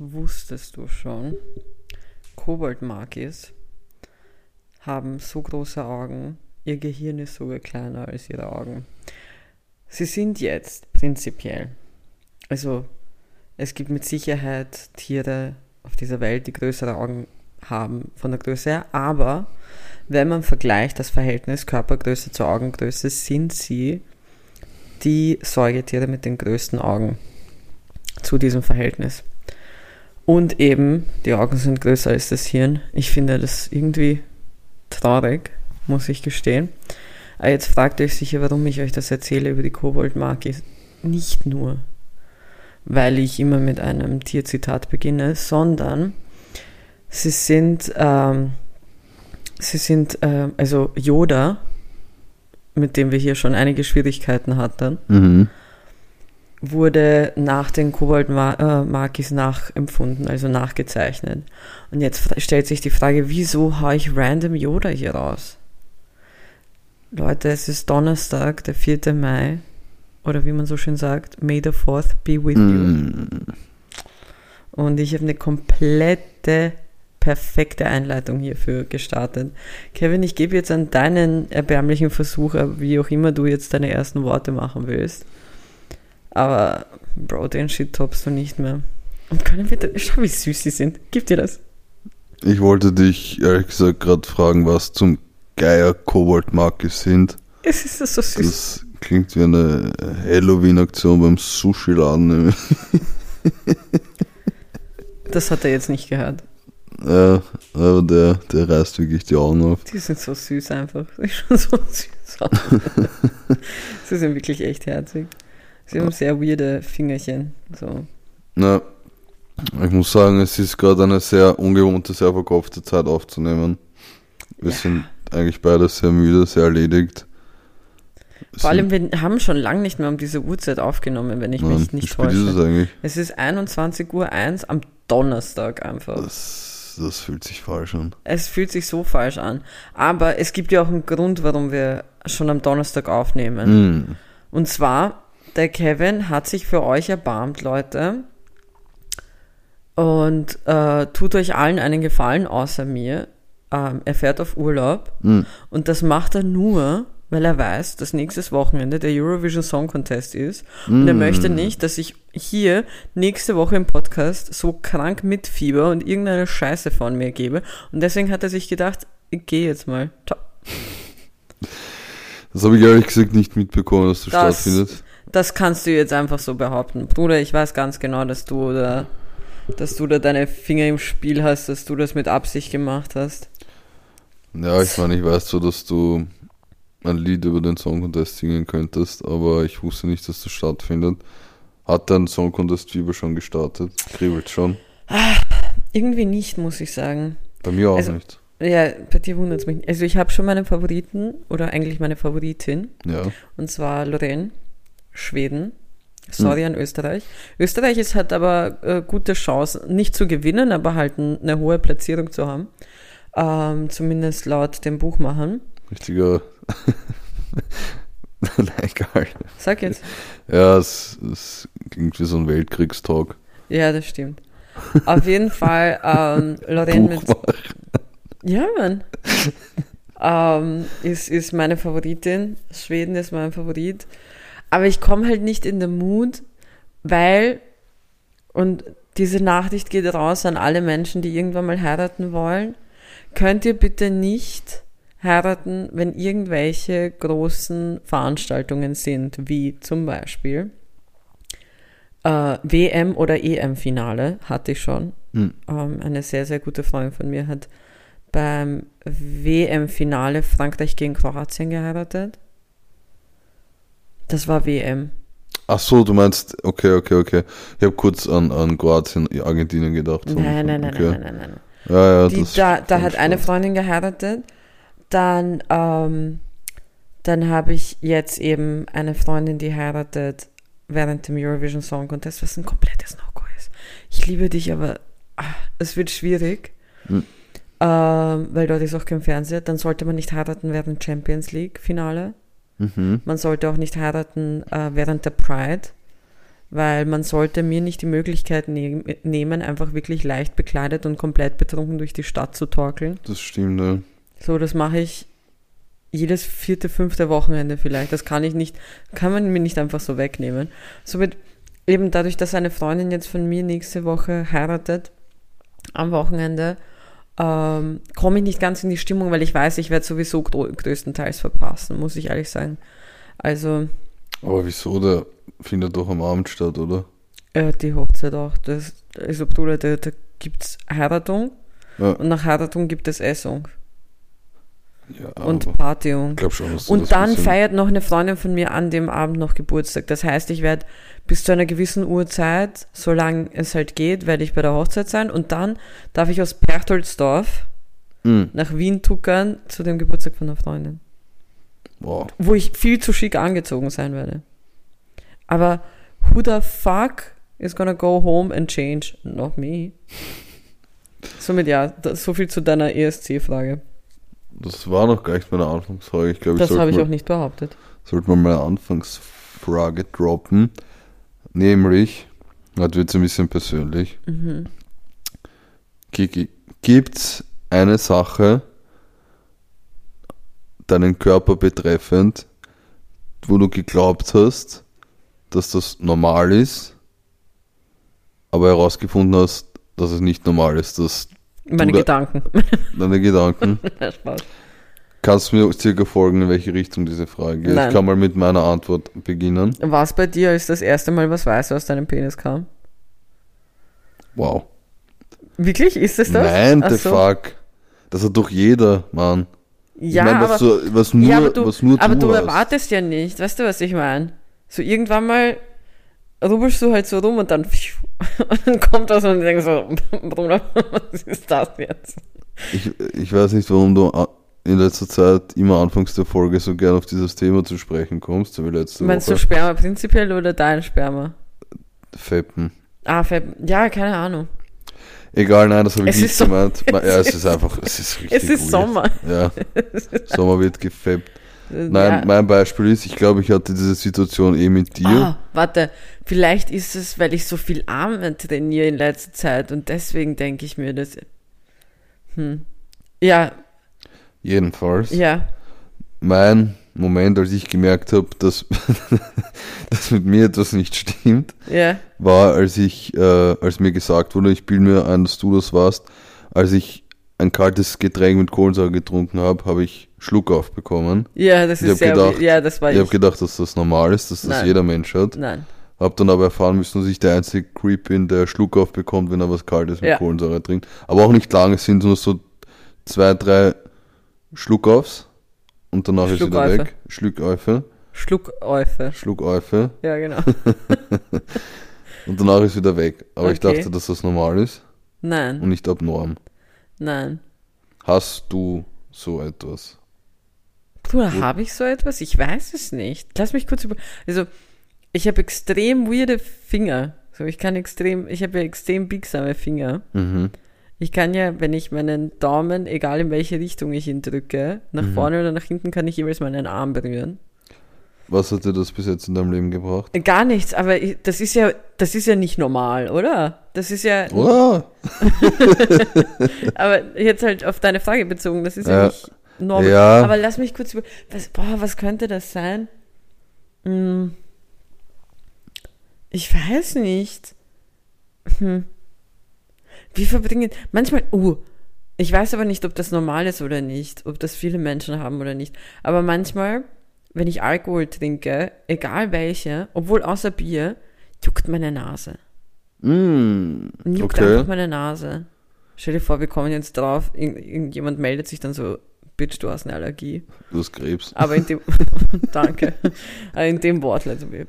Wusstest du schon? Koboldmakis haben so große Augen, ihr Gehirn ist sogar kleiner als ihre Augen. Sie sind jetzt prinzipiell, also es gibt mit Sicherheit Tiere auf dieser Welt, die größere Augen haben von der Größe her, aber wenn man vergleicht das Verhältnis Körpergröße zu Augengröße, sind sie die Säugetiere mit den größten Augen zu diesem Verhältnis. Und eben, die Augen sind größer als das Hirn. Ich finde das irgendwie traurig, muss ich gestehen. Aber jetzt fragt euch sicher, warum ich euch das erzähle über die Koboldmarke. Nicht nur, weil ich immer mit einem Tierzitat beginne, sondern sie sind, ähm, sie sind, äh, also Yoda, mit dem wir hier schon einige Schwierigkeiten hatten, Mhm. Wurde nach den Kobold-Markis nachempfunden, also nachgezeichnet. Und jetzt stellt sich die Frage, wieso haue ich random Yoda hier raus? Leute, es ist Donnerstag, der 4. Mai, oder wie man so schön sagt, May the 4th be with you. Mhm. Und ich habe eine komplette, perfekte Einleitung hierfür gestartet. Kevin, ich gebe jetzt an deinen erbärmlichen Versuch, wie auch immer du jetzt deine ersten Worte machen willst. Aber, Bro, den Shit toppst du nicht mehr. Und können wir, da, schau, wie süß sie sind. Gib dir das. Ich wollte dich ehrlich gesagt gerade fragen, was zum Geier Koboldmarke sind. Es ist so süß. Das klingt wie eine Halloween-Aktion beim Sushi-Laden. Das hat er jetzt nicht gehört. Ja, aber der, der reißt wirklich die Augen auf. Die sind so süß einfach. Sie schauen so süß aus. sie sind wirklich echt herzig. Sie haben sehr weirde Fingerchen. So. Na, ich muss sagen, es ist gerade eine sehr ungewohnte, sehr verkopfte Zeit aufzunehmen. Wir Ja. sind eigentlich beide sehr müde, sehr erledigt. Es Vor allem, wir haben schon lange nicht mehr um diese Uhrzeit aufgenommen, wenn ich Mann, mich nicht spät ist es täusche. eigentlich? Es ist 21.01 Uhr am Donnerstag einfach. Das, das fühlt sich falsch an. Es fühlt sich so falsch an. Aber es gibt ja auch einen Grund, warum wir schon am Donnerstag aufnehmen. Mm. Und zwar, der Kevin hat sich für euch erbarmt, Leute. Und äh, tut euch allen einen Gefallen, außer mir. Ähm, er fährt auf Urlaub. Mm. Und das macht er nur, weil er weiß, dass nächstes Wochenende der Eurovision Song Contest ist. Und er Mm. möchte nicht, dass ich hier nächste Woche im Podcast so krank mitfieber und irgendeine Scheiße von mir gebe. Und deswegen hat er sich gedacht, ich gehe jetzt mal. Ciao. Das habe ich ehrlich gesagt nicht mitbekommen, dass das, Das- stattfindet. Das kannst du jetzt einfach so behaupten. Bruder, ich weiß ganz genau, dass du da, dass du da deine Finger im Spiel hast, dass du das mit Absicht gemacht hast. Ja, ich meine, ich weiß so, dass du ein Lied über den Song Contest singen könntest, aber ich wusste nicht, dass das stattfindet. Hat dein Song Contest Fieber schon gestartet? Kribbelt schon? Irgendwie nicht, muss ich sagen. Bei mir auch Also- nicht. Ja, bei dir wundert es mich. nicht. Also ich habe schon meinen Favoriten oder eigentlich meine Favoritin Ja. und zwar Lorraine, Schweden. Sorry an Österreich. Österreich ist, hat aber äh, gute Chance, nicht zu gewinnen, aber halt eine hohe Platzierung zu haben. Ähm, zumindest laut dem Buchmachern. Richtiger. Nein, egal. Sag jetzt. Ja, es, es klingt wie so ein Weltkriegstalk. Ja, das stimmt. Auf jeden Fall ähm, Lorraine mit. Ja, Mann. ähm, ist, ist meine Favoritin. Schweden ist mein Favorit. Aber ich komme halt nicht in den Mut, weil, und diese Nachricht geht raus an alle Menschen, die irgendwann mal heiraten wollen. Könnt ihr bitte nicht heiraten, wenn irgendwelche großen Veranstaltungen sind, wie zum Beispiel äh, WM- oder EM-Finale, hatte ich schon. Hm. Ähm, eine sehr, sehr gute Freundin von mir hat beim WM-Finale Frankreich gegen Kroatien geheiratet. Das war WM. Ach so, du meinst, okay, okay, okay. Ich habe kurz an, an Kroatien, Argentinien gedacht. Nein, nein, nein, okay. nein, nein, nein, nein. Ja, ja, Die, das da da hat eine. Freundin geheiratet. Dann, ähm, dann habe ich jetzt eben eine Freundin, die heiratet während dem Eurovision Song Contest, was ein komplettes No-Go ist. Ich liebe dich, aber ah, es wird schwierig, Hm. ähm, weil dort ist auch kein Fernseher. Dann sollte man nicht heiraten während Champions League Finale. Mhm. Man sollte auch nicht heiraten äh, während der Pride, weil man sollte mir nicht die Möglichkeit ne nehmen, einfach wirklich leicht bekleidet und komplett betrunken durch die Stadt zu torkeln. Das stimmt, ja. So, das mache ich jedes vierte, fünfte Wochenende vielleicht. Das kann ich nicht, kann man mir nicht einfach so wegnehmen. Somit eben dadurch, dass eine Freundin jetzt von mir nächste Woche heiratet, am Wochenende, ähm, komme ich nicht ganz in die Stimmung, weil ich weiß, ich werde sowieso größtenteils verpassen, muss ich ehrlich sagen. Also. Aber wieso? Der findet doch am Abend statt, oder? Ja, die Hochzeit auch. Das, also, Bruder, da, da gibt es Heiratung ja. und nach Heiratung gibt es Essung. Ja, und Partyung. Glaub schon, und dann feiert noch eine Freundin von mir an dem Abend noch Geburtstag. Das heißt, ich werde bis zu einer gewissen Uhrzeit, solange es halt geht, werde ich bei der Hochzeit sein und dann darf ich aus Perchtoldsdorf mhm. nach Wien tuckern zu dem Geburtstag von einer Freundin. Wow. Wo ich viel zu schick angezogen sein werde. Aber who the fuck is gonna go home and change? Not me. Somit ja, so viel zu deiner ESC-Frage. Das war noch gar nicht meine Anfangsfrage. Ich glaube, das habe ich auch nicht behauptet. Sollte man meine Anfangsfrage droppen. Nämlich, heute wird ein bisschen persönlich. Mhm. Gibt es eine Sache, deinen Körper betreffend, wo du geglaubt hast, dass das normal ist, aber herausgefunden hast, dass es nicht normal ist, dass meine Gedanken. Deine Gedanken. Spaß. Kannst du mir circa folgen, in welche Richtung diese Frage geht? Nein. Ich kann mal mit meiner Antwort beginnen. Was bei dir, als das erste Mal was Weißes aus deinem Penis kam? Wow. Wirklich? Ist es das? Nein, the so. fuck. Das hat doch jeder, Mann. Ja, ich mein, was aber, du, was nur, ja, aber du, was nur aber du, du erwartest ja nicht, weißt du, was ich meine? So irgendwann mal rubbelst du halt so rum und dann, und dann kommt das und denkst so, Bruder, was ist das jetzt? Ich, ich weiß nicht, warum du in letzter Zeit immer anfangs der Folge so gern auf dieses Thema zu sprechen kommst, wie letzte Meinst Woche. du Sperma prinzipiell oder dein Sperma? Feppen. Ah, Feppen. Ja, keine Ahnung. Egal, nein, das habe ich es nicht so, gemeint. Ja, es ist einfach, es ist richtig Es ist weird. Sommer. Ja, Sommer wird gefappt. Nein, ja. mein Beispiel ist, ich glaube, ich hatte diese Situation eh mit dir. Ah, warte, vielleicht ist es, weil ich so viel Arme trainiere in letzter Zeit und deswegen denke ich mir das. Hm. Ja. Jedenfalls. Ja. Mein Moment, als ich gemerkt habe, dass, dass mit mir etwas nicht stimmt, ja. war, als ich, äh, als mir gesagt wurde, ich bilde mir ein, dass du das warst, als ich ein kaltes Getränk mit Kohlensäure getrunken habe, habe ich Schluck aufbekommen. Ja, das ist sehr gedacht, ja, das war ich. Ich habe gedacht, dass das normal ist, dass das Nein. jeder Mensch hat. Nein. Hab dann aber erfahren müssen, dass ich der einzige Creep bin, der Schluck aufbekommt, wenn er was Kaltes mit Ja. Kohlensäure trinkt. Aber auch nicht lange, es sind nur so zwei, drei Schluckaufs und danach ist wieder weg. Schluckäufe. Schluckäufe. Schluckäufe. Ja, genau. Und danach ist wieder weg. Aber ich Okay. dachte, dass das normal ist und Nein, nicht abnorm. nein. Hast du so etwas? Bruder, habe ich so etwas? Ich weiß es nicht. Lass mich kurz über. Also, ich habe extrem weirde Finger. So, ich kann extrem, ich habe ja extrem biegsame Finger. Mhm. Ich kann ja, wenn ich meinen Daumen, egal in welche Richtung ich ihn drücke, nach Mhm. vorne oder nach hinten, kann ich jeweils meinen Arm berühren. Was hat dir das bis jetzt in deinem Leben gebracht? Gar nichts, aber ich, das ist ja, das ist ja nicht normal, oder? Das ist ja, Oh, aber jetzt halt auf deine Frage bezogen, das ist ja, Ja. nicht normal. Ja. Aber lass mich kurz über, was, boah, was könnte das sein? Hm. Ich weiß nicht. Hm. Wir verbringen, manchmal, uh, ich weiß aber nicht, ob das normal ist oder nicht, ob das viele Menschen haben oder nicht. Aber manchmal, wenn ich Alkohol trinke, egal welche, obwohl außer Bier, juckt meine Nase. mm, Juckt okay. einfach meine Nase. Stell dir vor, wir kommen jetzt drauf, irgend- irgendjemand meldet sich dann so, Bitch, du hast eine Allergie. Du hast Krebs. Aber in dem, danke, Aber in dem Wortlaut. Also wir-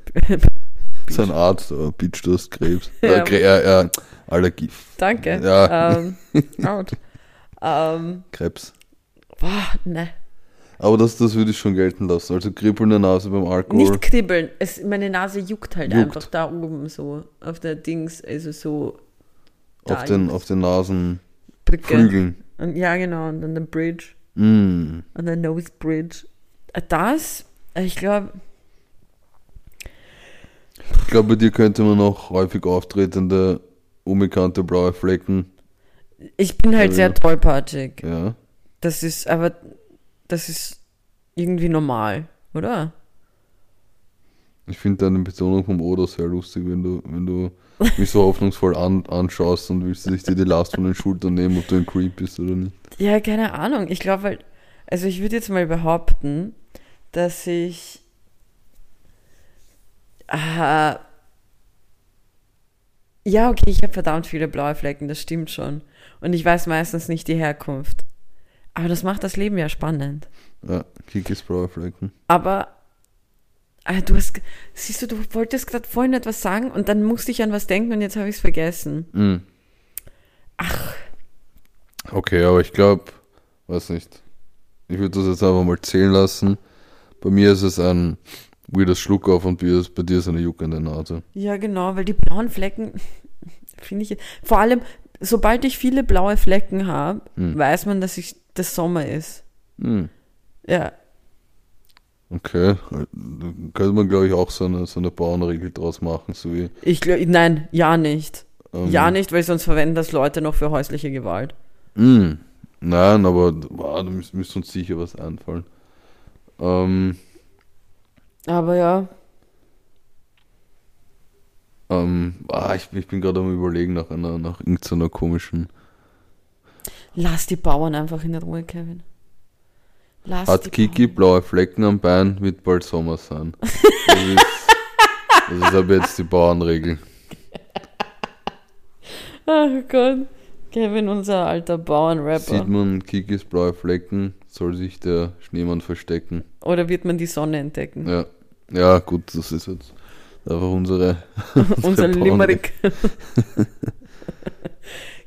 Sein Arzt, oh, Bitch, du hast Krebs. Ja. Äh, äh, Allergie. danke. Ja. Ähm, out. Ähm, Krebs. boah, ne. Aber das, das würde ich schon gelten lassen. Also kribbelnde Nase beim Alkohol. Nicht kribbeln. Es, meine Nase juckt halt Juckt. einfach da oben so. Auf der Dings, also so. auf, den, juckt's. auf den Nasenflügeln. Ja, genau. Und dann der Bridge. Mm. An der Nose Bridge. Äh, Das, äh, ich glaube, Ich glaube, bei dir könnte man auch häufig auftretende, unbekannte blaue Flecken. Ich bin halt sehr tollpatschig. Ja. Das ist aber, das ist irgendwie normal, oder? Ich finde deine Betonung vom Oder sehr lustig, wenn du, wenn du mich so hoffnungsvoll an, anschaust und willst dich dir die Last von den Schultern nehmen, ob du ein Creep bist oder nicht. Ja, keine Ahnung. Ich glaube halt, also ich würde jetzt mal behaupten, dass ich äh, ja, okay, ich habe verdammt viele blaue Flecken, das stimmt schon. Und ich weiß meistens nicht die Herkunft. Aber das macht das Leben ja spannend. Ja, Kikis blaue Flecken. Aber ah, du hast, siehst du, du wolltest gerade vorhin etwas sagen und dann musste ich an was denken und jetzt habe ich es vergessen. Mhm. Ach, Okay, aber ich glaube, weiß nicht. Ich würde das jetzt einfach mal zählen lassen. Bei mir ist es ein weirdes Schluck auf und bei dir ist- bei dir ist eine juckende Nase. ja genau, weil die blauen Flecken finde ich, vor allem, sobald ich viele blaue Flecken habe, Hm. weiß man, dass ich das Sommer ist. Mhm. Ja, Okay, da könnte man glaube ich auch so eine, so eine Bauernregel draus machen, so wie. ich glaube, nein, ja nicht. Ähm, Ja nicht, weil sonst verwenden das Leute noch für häusliche Gewalt. mh. Nein, aber boah, da müsste müsste uns sicher was einfallen. Ähm, Aber ja, ähm, ah, ich, ich bin gerade am überlegen nach einer, nach irgendeiner komischen. lass die Bauern einfach in Ruhe, Kevin. Lass Hat Kiki Bauern. blaue Flecken am Bein, wird bald Sommer sein. Das ist, das ist aber jetzt die Bauernregel. Ach Gott. Kevin, unser alter Bauernrapper. Sieht man Kikis blaue Flecken, soll sich der Schneemann verstecken. Oder wird man die Sonne entdecken? Ja, ja gut, das ist jetzt einfach unsere. Unser Bauernregel. Limerick.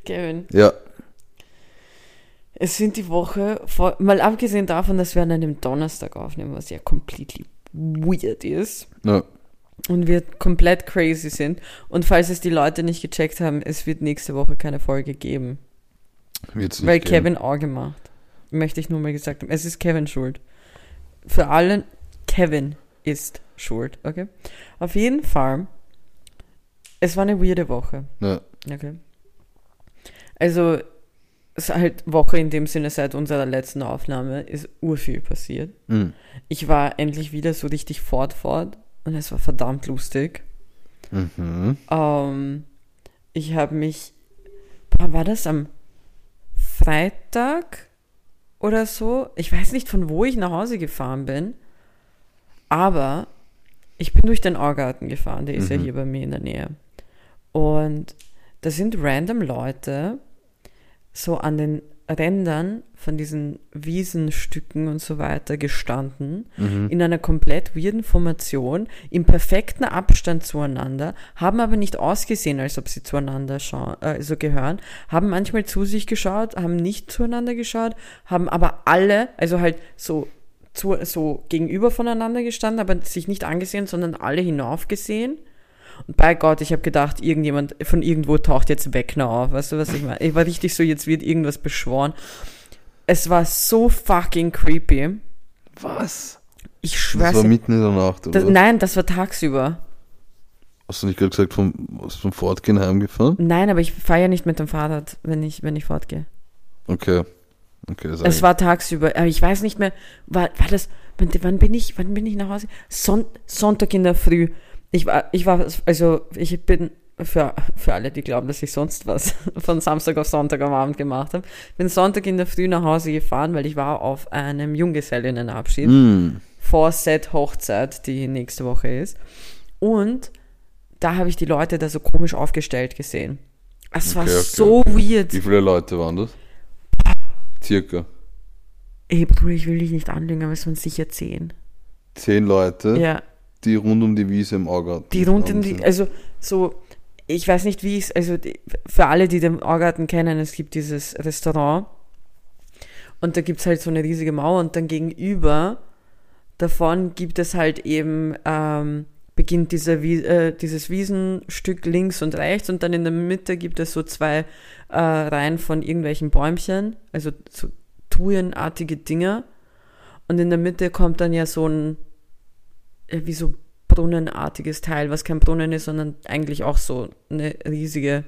Kevin, Ja, es sind die Woche, vor, mal abgesehen davon, dass wir an einem Donnerstag aufnehmen, was ja completely weird ist ja, und wir komplett crazy sind. Und falls es die Leute nicht gecheckt haben, es wird nächste Woche keine Folge geben. wird's Weil gehen. Kevin auch gemacht. Möchte ich nur mal gesagt haben. Es ist Kevin schuld. Für alle, Kevin ist schuld, okay? Auf jeden Fall, es war eine weirde Woche. Ja, Okay. Also, halt Woche in dem Sinne, seit unserer letzten Aufnahme ist urviel passiert. mhm. Ich war endlich wieder so richtig fort, fort und es war verdammt lustig. Mhm. Ähm, ich habe mich, war das am Freitag oder so? Ich weiß nicht, von wo ich nach Hause gefahren bin, aber ich bin durch den Augarten gefahren, der ist ja Mhm. hier bei mir in der Nähe. Und da sind random Leute so an den Rändern von diesen Wiesenstücken und so weiter gestanden, Mhm. in einer komplett weirden Formation, im perfekten Abstand zueinander, haben aber nicht ausgesehen, als ob sie zueinander schauen, äh, also gehören, haben manchmal zu sich geschaut, haben nicht zueinander geschaut, haben aber alle, also halt so, zu, so gegenüber voneinander gestanden, aber sich nicht angesehen, sondern alle hinaufgesehen. Und bei Gott, ich habe gedacht, irgendjemand von irgendwo taucht jetzt Weckner auf. Weißt du, was ich meine? Ich war richtig so, jetzt wird irgendwas beschworen. Es war so fucking creepy. Was? Ich Das schwör's. war mitten in der Nacht, oder? Das, nein, das war tagsüber. Hast du nicht gerade gesagt, vom, vom Fortgehen heimgefahren? Nein, aber ich fahre ja nicht mit dem Fahrrad, wenn ich, wenn ich fortgehe. Okay. Okay, sag Es war tagsüber. Aber ich weiß nicht mehr, war, war das, wann, wann bin ich, wann bin ich nach Hause? Son, Sonntag in der Früh. Ich war, ich war, also ich bin, für, für alle, die glauben, dass ich sonst was von Samstag auf Sonntag am Abend gemacht habe, bin Sonntag in der Früh nach Hause gefahren, weil ich war auf einem Junggesellinnenabschied. Mhm. vor Set Hochzeit, die nächste Woche ist. Und da habe ich die Leute da so komisch aufgestellt gesehen. Es war Okay, okay, so okay. weird. Wie viele Leute waren das? Circa. Ey, Bruder, ich will dich nicht anlügen, aber es waren sicher zehn. Zehn Leute, Ja, die rund um die Wiese im Augarten die rund um die, also so, ich weiß nicht, wie es, also die, für alle, die den Orgarten kennen, es gibt dieses Restaurant und da gibt es halt so eine riesige Mauer und dann gegenüber davon gibt es halt eben, ähm, beginnt dieser, Wie- äh, dieses Wiesenstück links und rechts und dann in der Mitte gibt es so zwei äh, Reihen von irgendwelchen Bäumchen, also so Thujenartige Dinger. Und in der Mitte kommt dann ja so ein, wie so brunnenartiges Teil, was kein Brunnen ist, sondern eigentlich auch so eine riesige,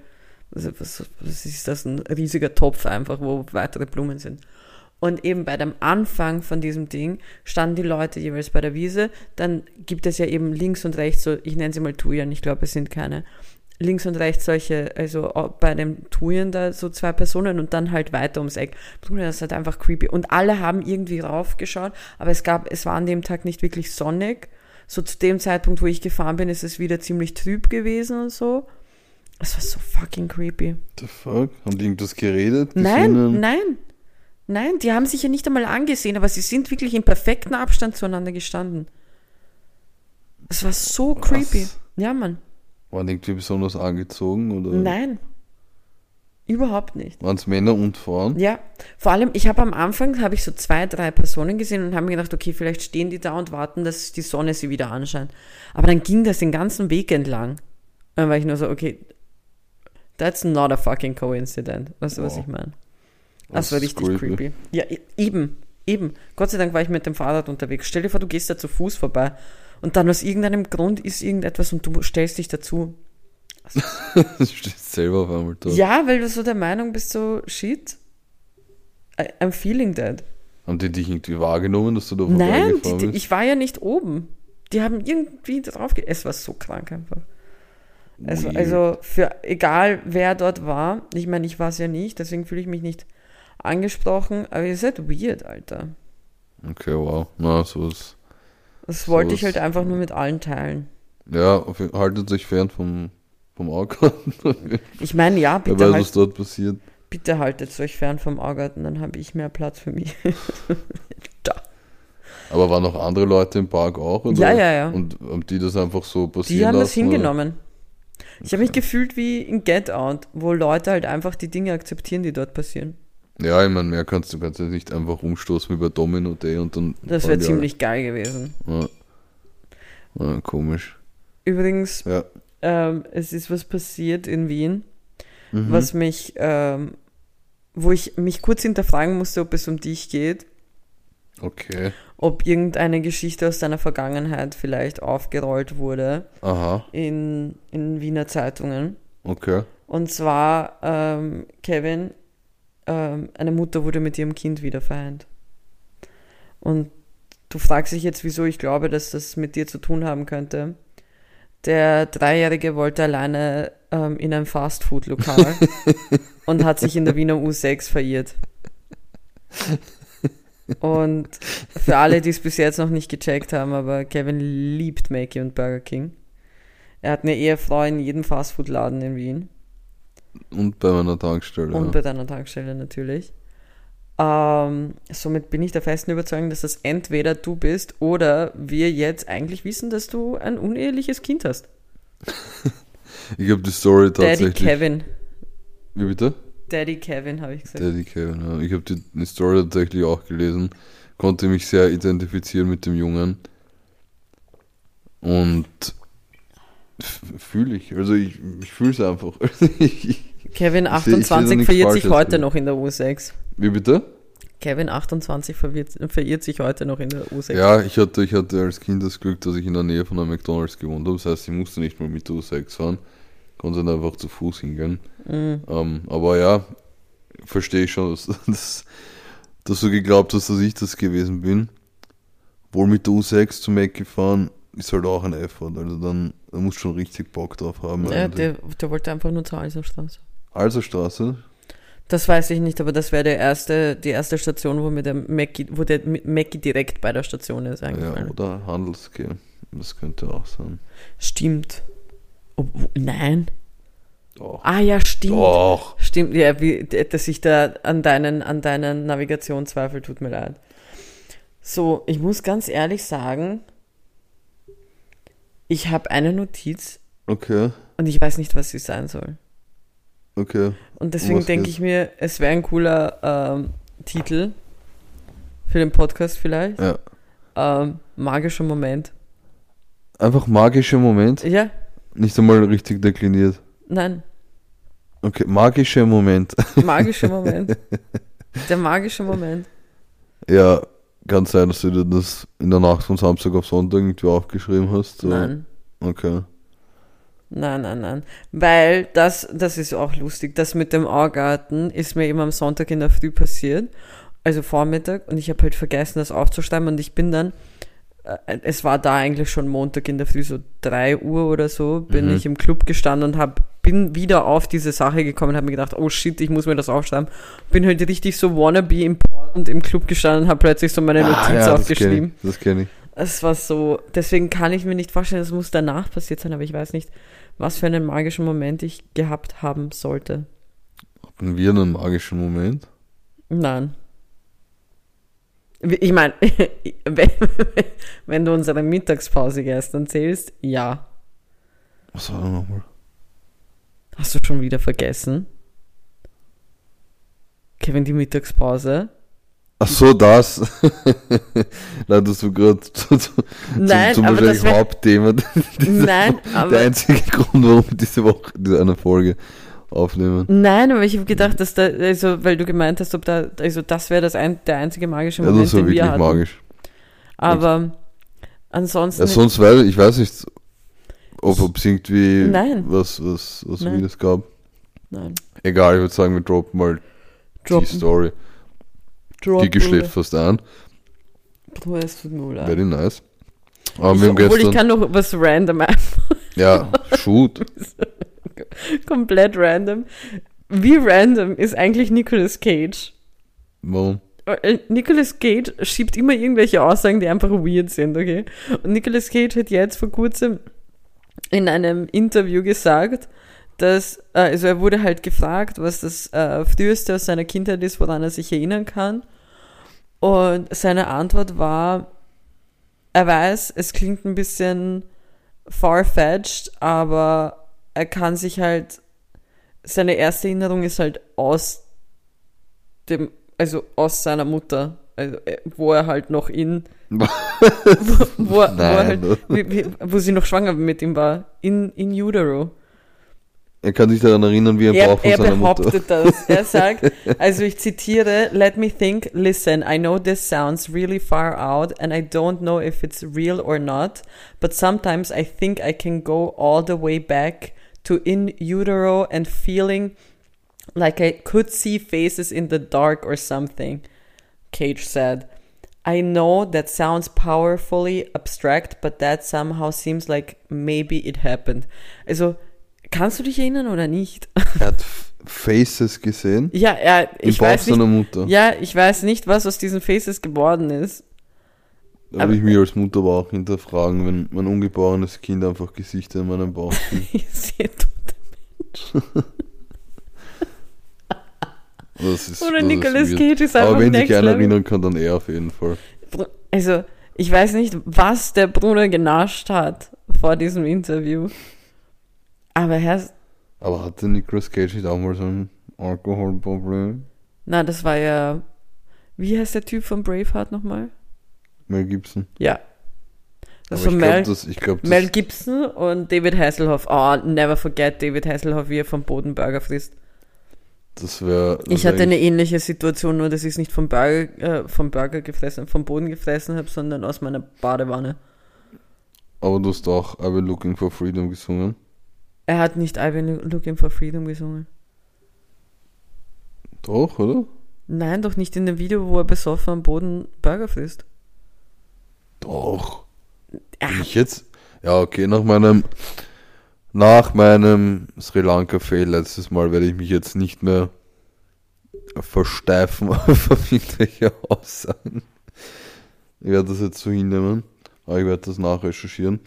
was, was, was ist das, ein riesiger Topf einfach, wo weitere Blumen sind. Und eben bei dem Anfang von diesem Ding standen die Leute jeweils bei der Wiese. Dann gibt es ja eben links und rechts so, ich nenne sie mal Thujen, ich glaube, es sind keine. Links und rechts solche, also bei dem Thujen da so zwei Personen und dann halt weiter ums Eck. Das ist halt einfach creepy. Und alle haben irgendwie raufgeschaut, aber es gab, es war an dem Tag nicht wirklich sonnig. So zu dem Zeitpunkt, wo ich gefahren bin, ist es wieder ziemlich trüb gewesen und so. Es war so fucking creepy. The fuck? Haben die irgendwas geredet? Nein, gesungen? nein. Nein, die haben sich ja nicht einmal angesehen, aber sie sind wirklich in perfektem Abstand zueinander gestanden. Es war so creepy. Ja, Mann. Waren die irgendwie besonders angezogen? Oder Nein. Überhaupt nicht. Waren es Männer und Frauen? Ja, vor allem, ich habe am Anfang, habe ich so zwei, drei Personen gesehen und habe mir gedacht, okay, vielleicht stehen die da und warten, dass die Sonne sie wieder anscheint. Aber dann ging das den ganzen Weg entlang. Und dann war ich nur so, okay, that's not a fucking coincidence. Weißt du, was Wow. ich meine? Das, Das war richtig creepy. creepy. Ja, e- eben, eben. Gott sei Stell dir vor, du gehst Fahrrad unterwegs. Stell dir vor, du gehst da zu Fuß vorbei und dann aus irgendeinem Grund ist irgendetwas und du stellst dich dazu. Du stehst selber auf einmal da. Ja, weil du so der Meinung bist, so, shit, I, I'm feeling that. Haben die dich irgendwie wahrgenommen, dass du da Nein, die, bist? ich war ja nicht oben. Die haben irgendwie drauf ge Es war so krank einfach. Also, also für egal wer dort war, ich meine, ich war es ja nicht, deswegen fühle ich mich nicht angesprochen, aber ihr seid weird, Alter. Okay, wow. Na, sowas. Das wollte So ich halt einfach nur mit allen teilen. Ja, haltet euch fern vom, vom Augarten. Ich meine, ja, Wer bitte, weiß, halt, was dort passiert. bitte haltet euch fern vom Augarten, dann habe ich mehr Platz für mich. da. Aber waren noch andere Leute im Park auch? Oder? Ja, ja, ja. Und haben die das einfach so passieren Die haben das lassen, oder? hingenommen. Ich habe mich gefühlt wie in Get Out, wo Leute halt einfach die Dinge akzeptieren, die dort passieren. Ja, ich meine, mehr kannst du kannst nicht einfach umstoßen wie bei Domino Day und dann. Das wäre ziemlich geil gewesen. Ja. Ja, komisch. Übrigens, Ja. Ähm, es ist was passiert in Wien, Mhm. was mich, ähm, wo ich mich kurz hinterfragen musste, ob es um dich geht, Okay. ob irgendeine Geschichte aus deiner Vergangenheit vielleicht aufgerollt wurde Aha. in, in Wiener Zeitungen. Okay. Und zwar, ähm, Kevin, ähm, eine Mutter wurde mit ihrem Kind wieder vereint. Und du fragst dich jetzt, wieso ich glaube, dass das mit dir zu tun haben könnte. Der Dreijährige wollte alleine ähm, in ein Fastfood-Lokal und hat sich in der Wiener U6 verirrt. Und für alle, die es bis jetzt noch nicht gecheckt haben, aber Kevin liebt Mackie und Burger King. Er hat eine Ehefrau in jedem Fastfood-Laden in Wien. Und bei meiner Tankstelle. Und ja. bei deiner Tankstelle natürlich. Ähm, somit bin ich der festen Überzeugung, dass das entweder du bist oder wir jetzt eigentlich wissen, dass du ein uneheliches Kind hast. Ich habe die Story Daddy tatsächlich. Kevin. Wie bitte? Daddy Kevin, habe ich gesagt. Daddy Kevin, ja. Ich habe die, die Story tatsächlich auch gelesen. Konnte mich sehr identifizieren mit dem Jungen. Und fühle ich. Also ich, ich fühle es einfach. ich, Kevin Ich seh- ich seh da 28 nichts verirrt sich heute noch in der U6. wie bitte? Kevin 28 verirrt, verirrt sich heute noch in der U6. Ja, ich hatte, ich hatte als Kind das Glück, dass ich in der Nähe von einem McDonalds gewohnt habe. Das heißt, ich musste nicht mal mit der U6 fahren. Konnte dann einfach zu Fuß hingehen. Mhm. Ähm, aber ja, verstehe ich schon, dass, dass, dass du geglaubt hast, dass ich das gewesen bin. Wohl mit der U6 zu Mac gefahren, ist halt auch ein Effort. Also dann, da musst du schon richtig Bock drauf haben. Ja, der, der wollte einfach nur zur Alserstraße. Also Straße. Das weiß ich nicht, aber das wäre der erste, die erste Station, wo mir der Mackie, wo der Mackie direkt bei der Station ist Ja, eingefallen. oder Handelsgeh. Das könnte auch sein. Stimmt. Wo- nein. Doch. Ah ja, stimmt. Doch. Stimmt, ja, wie, dass ich da an deinen, an deinen Navigation zweifel, tut mir leid. So, ich muss ganz ehrlich sagen, ich habe eine Notiz Okay, und ich weiß nicht, was sie sein soll. Okay. Und deswegen denke ich mir, es wäre ein cooler ähm, Titel für den Podcast vielleicht. Ja. Ähm, magischer Moment. Einfach magischer Moment. Ja, Nicht einmal richtig dekliniert. nein, Okay, magischer Moment. magischer Moment. Der magische Moment. Ja, Kann sein, dass du dir das in der Nacht von Samstag auf Sonntag irgendwie aufgeschrieben hast? so? Nein. Okay. Nein, nein, nein. Weil das, das ist auch lustig. Das mit dem Augarten ist mir eben am Sonntag in der Früh passiert. Also Vormittag. Und ich habe halt vergessen, das aufzuschreiben. Und ich bin dann, äh, es war da eigentlich schon Montag in der Früh, so 3 Uhr oder so, bin Mhm. ich im Club gestanden und hab, bin wieder auf diese Sache gekommen und habe mir gedacht, oh shit, ich muss mir das aufschreiben. Bin halt richtig so wannabe important im Club gestanden und habe plötzlich so meine Notiz Ah, ja, das aufgeschrieben. kenne ich. Das kenn ich. Es war so, deswegen kann ich mir nicht vorstellen, es muss danach passiert sein, aber ich weiß nicht, was für einen magischen Moment ich gehabt haben sollte. Hatten wir einen magischen Moment? Nein. Ich meine, wenn, wenn du unsere Mittagspause gestern zählst, ja. Was war da nochmal? Hast du schon wieder vergessen? Kevin, die Mittagspause? Ach so, das. Nein, das war gerade zu, zu, Nein, zum, zum aber das wär- Hauptthema. dieser- Nein, Der aber, einzige Grund, warum wir diese Woche diese eine Folge aufnehmen. nein, aber ich habe gedacht, dass da, also, weil du gemeint hast, ob da, also das wäre das ein, der einzige magische Ja, Moment, das war den wir wirklich hatten. magisch. Aber ansonsten. Ja, sonst weiß ich, weiß nicht, ob es irgendwie Nein. was, was, was Nein. Wildes gab. nein. Egal, ich würde sagen, wir droppen mal die Droppen. Story. Die geschläft fast ein. Bruder, es tut mir leid. Very nice. Aber Ich, wir haben obwohl ich gestern. kann noch was random einfach, Ja, shoot. komplett random. Wie random ist eigentlich Nicolas Cage? Warum? Äh, Nicolas Cage schiebt immer irgendwelche Aussagen, die einfach weird sind, okay? Und Nicolas Cage hat jetzt vor kurzem in einem Interview gesagt, dass, äh, also er wurde halt gefragt, was das äh, früheste aus seiner Kindheit ist, woran er sich erinnern kann. Und seine Antwort war, er weiß, es klingt ein bisschen far-fetched, aber er kann sich halt, seine erste Erinnerung ist halt aus dem, also aus seiner Mutter, also, äh, wo er halt noch in, wo, wo, wo, halt, wo sie noch schwanger mit ihm war, in, in utero. Er kann sich daran erinnern, wie ein Er, Bauch von er seiner Mutter. behauptet das. Er sagt, also ich zitiere, let me think, listen, I know this sounds really far out and I don't know if it's real or not, but sometimes I think I can go all the way back to in utero and feeling like I could see faces in the dark or something. Cage said. I know that sounds powerfully abstract, but that somehow seems like maybe it happened. Also, kannst du dich erinnern oder nicht? Er hat Faces gesehen. Ja, er, ich Bauch weiß nicht. seiner Mutter. Ja, ich weiß nicht, was aus diesen Faces geworden ist. Da würde ich mich als Mutter aber auch hinterfragen, wenn mein ungeborenes Kind einfach Gesichter in meinem Bauch sieht. Ich sehe tote Das ist, Oder das Nicolas ist. Cage ist einfach Aber wenn sich einer erinnern kann, dann er auf jeden Fall. Also, ich weiß nicht, was der Bruder genascht hat vor diesem Interview. Aber Herr, Aber hatte Nicolas Cage nicht auch mal so ein Alkoholproblem? na, das war ja, wie heißt der Typ von Braveheart nochmal? Mel Gibson. Ja. Das Aber war Mel, glaube, das, glaub, das, Mel Gibson und David Hasselhoff. Oh, never forget David Hasselhoff, wie er vom Boden Burger frisst. das wäre. Ich hatte eine ähnliche Situation, nur dass ich es nicht vom Burger, äh, vom Burger gefressen, vom Boden gefressen habe, sondern aus meiner Badewanne. Aber du hast auch I've been looking for freedom gesungen. Er hat nicht I've been looking for freedom gesungen. Doch, oder? Nein, doch nicht in dem Video, wo er besoffen am Boden Burger frisst. Doch. Bin ich jetzt? Ja, okay, nach meinem nach meinem Sri Lanka Fail letztes Mal werde ich mich jetzt nicht mehr versteifen auf irgendwelche Aussagen. Ich werde das jetzt so hinnehmen, aber ich werde das nachrecherchieren.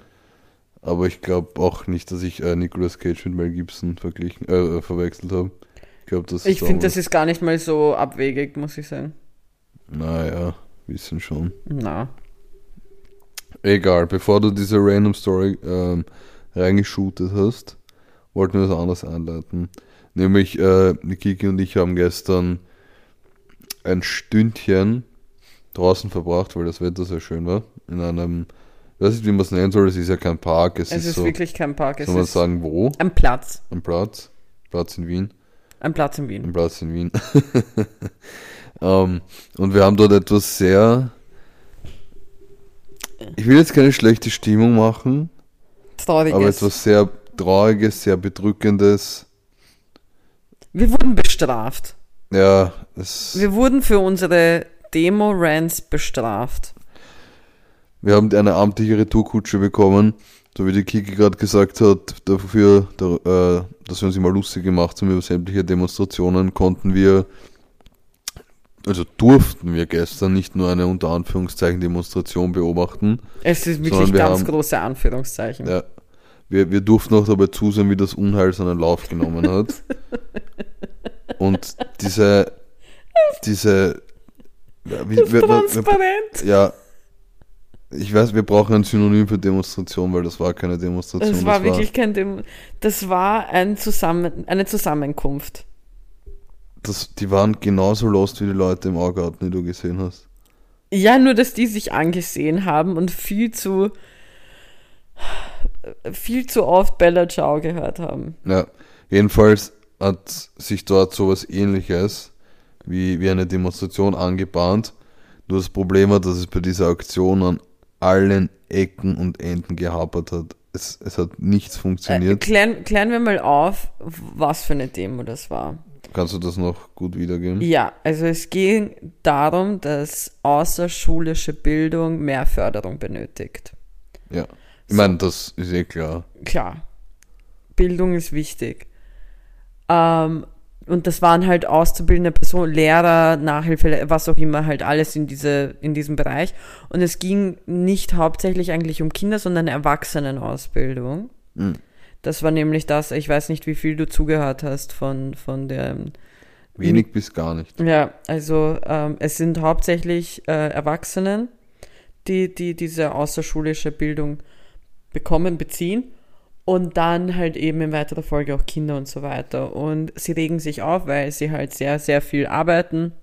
Aber ich glaube auch nicht, dass ich äh, Nicolas Cage mit Mel Gibson verglichen, äh, verwechselt habe. Ich glaube, das Ich finde, das ist gar nicht mal so abwegig, muss ich sagen. Naja, wissen schon. Na. Egal, bevor du diese Random Story ähm, reingeshootet hast, wollten wir das anders einleiten. Nämlich, äh, Kiki und ich haben gestern ein Stündchen draußen verbracht, weil das Wetter sehr schön war. In einem, ich weiß nicht, wie man es nennen soll, es ist ja kein Park, es, Es ist, ist so, wirklich kein Park, es soll man ist sagen, wo? ein Platz. Ein Platz. Platz in Wien. Ein Platz in Wien. Ein Platz in Wien. ähm, und wir haben dort etwas sehr ich will jetzt keine schlechte Stimmung machen, Trauriges. aber etwas sehr Trauriges, sehr Bedrückendes. Wir wurden bestraft. Ja, es, Wir wurden für unsere Demo-Rants bestraft. Wir haben eine amtliche Retourkutsche bekommen, so wie die Kiki gerade gesagt hat, dafür, da, äh, dass wir uns immer lustig gemacht haben über sämtliche Demonstrationen, konnten wir, also durften wir gestern nicht nur eine unter Anführungszeichen Demonstration beobachten, Es ist wirklich wir ganz haben- große Anführungszeichen. Ja. Wir, wir durften auch dabei zusehen, wie das Unheil seinen Lauf genommen hat. Und diese, diese, wie, Transparent. ja, ich weiß, wir brauchen ein Synonym für Demonstration, weil das war keine Demonstration. Es war wirklich kein Dem Das war ein Zusammen eine Zusammenkunft. das, die waren genauso lost wie die Leute im Augarten, die du gesehen hast. Ja, nur dass die sich angesehen haben und viel zu viel zu oft Bella Ciao gehört haben. Ja, jedenfalls hat sich dort sowas ähnliches wie, wie eine Demonstration angebahnt. Nur das Problem war, dass es bei dieser Aktion an allen Ecken und Enden gehapert hat. Es, es hat nichts Äh, funktioniert. klären, klären wir mal auf, was für eine Demo das war. Kannst du das noch gut wiedergeben? Ja, also es ging darum, dass außerschulische Bildung mehr Förderung benötigt. Ja. Ich meine, das ist eh klar. Klar, Bildung ist wichtig. Ähm, und das waren halt auszubildende Personen, Lehrer, Nachhilfe, was auch immer, halt alles in, diese, in diesem Bereich. Und es ging nicht hauptsächlich eigentlich um Kinder, sondern Erwachsenenausbildung. Mhm. Das war nämlich das, ich weiß nicht, wie viel du zugehört hast von, von der Wenig bis gar nicht. Ja, also ähm, es sind hauptsächlich äh, Erwachsenen, die, die diese außerschulische Bildung bekommen, beziehen und dann halt eben in weiterer Folge auch Kinder und so weiter. Und sie regen sich auf, weil sie halt sehr, sehr viel arbeiten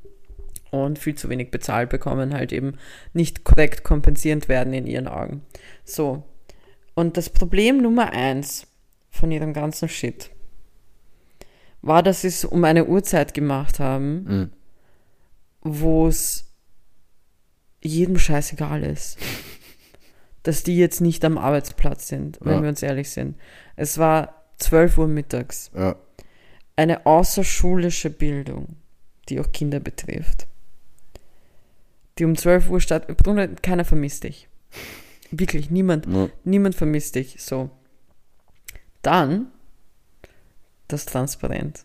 und viel zu wenig bezahlt bekommen, halt eben nicht korrekt kompensierend werden in ihren Augen. So. Und das Problem Nummer eins von ihrem ganzen Shit war, dass sie es um eine Uhrzeit gemacht haben, Mhm. wo es jedem scheißegal ist. Dass die jetzt nicht am Arbeitsplatz sind, wenn Ja. wir uns ehrlich sind. Es war 12 Uhr mittags. Ja. Eine außerschulische Bildung, die auch Kinder betrifft. Die um 12 Uhr statt. Bruno, keiner vermisst dich. Wirklich, niemand. Ja. Niemand vermisst dich. So. Dann das Transparent.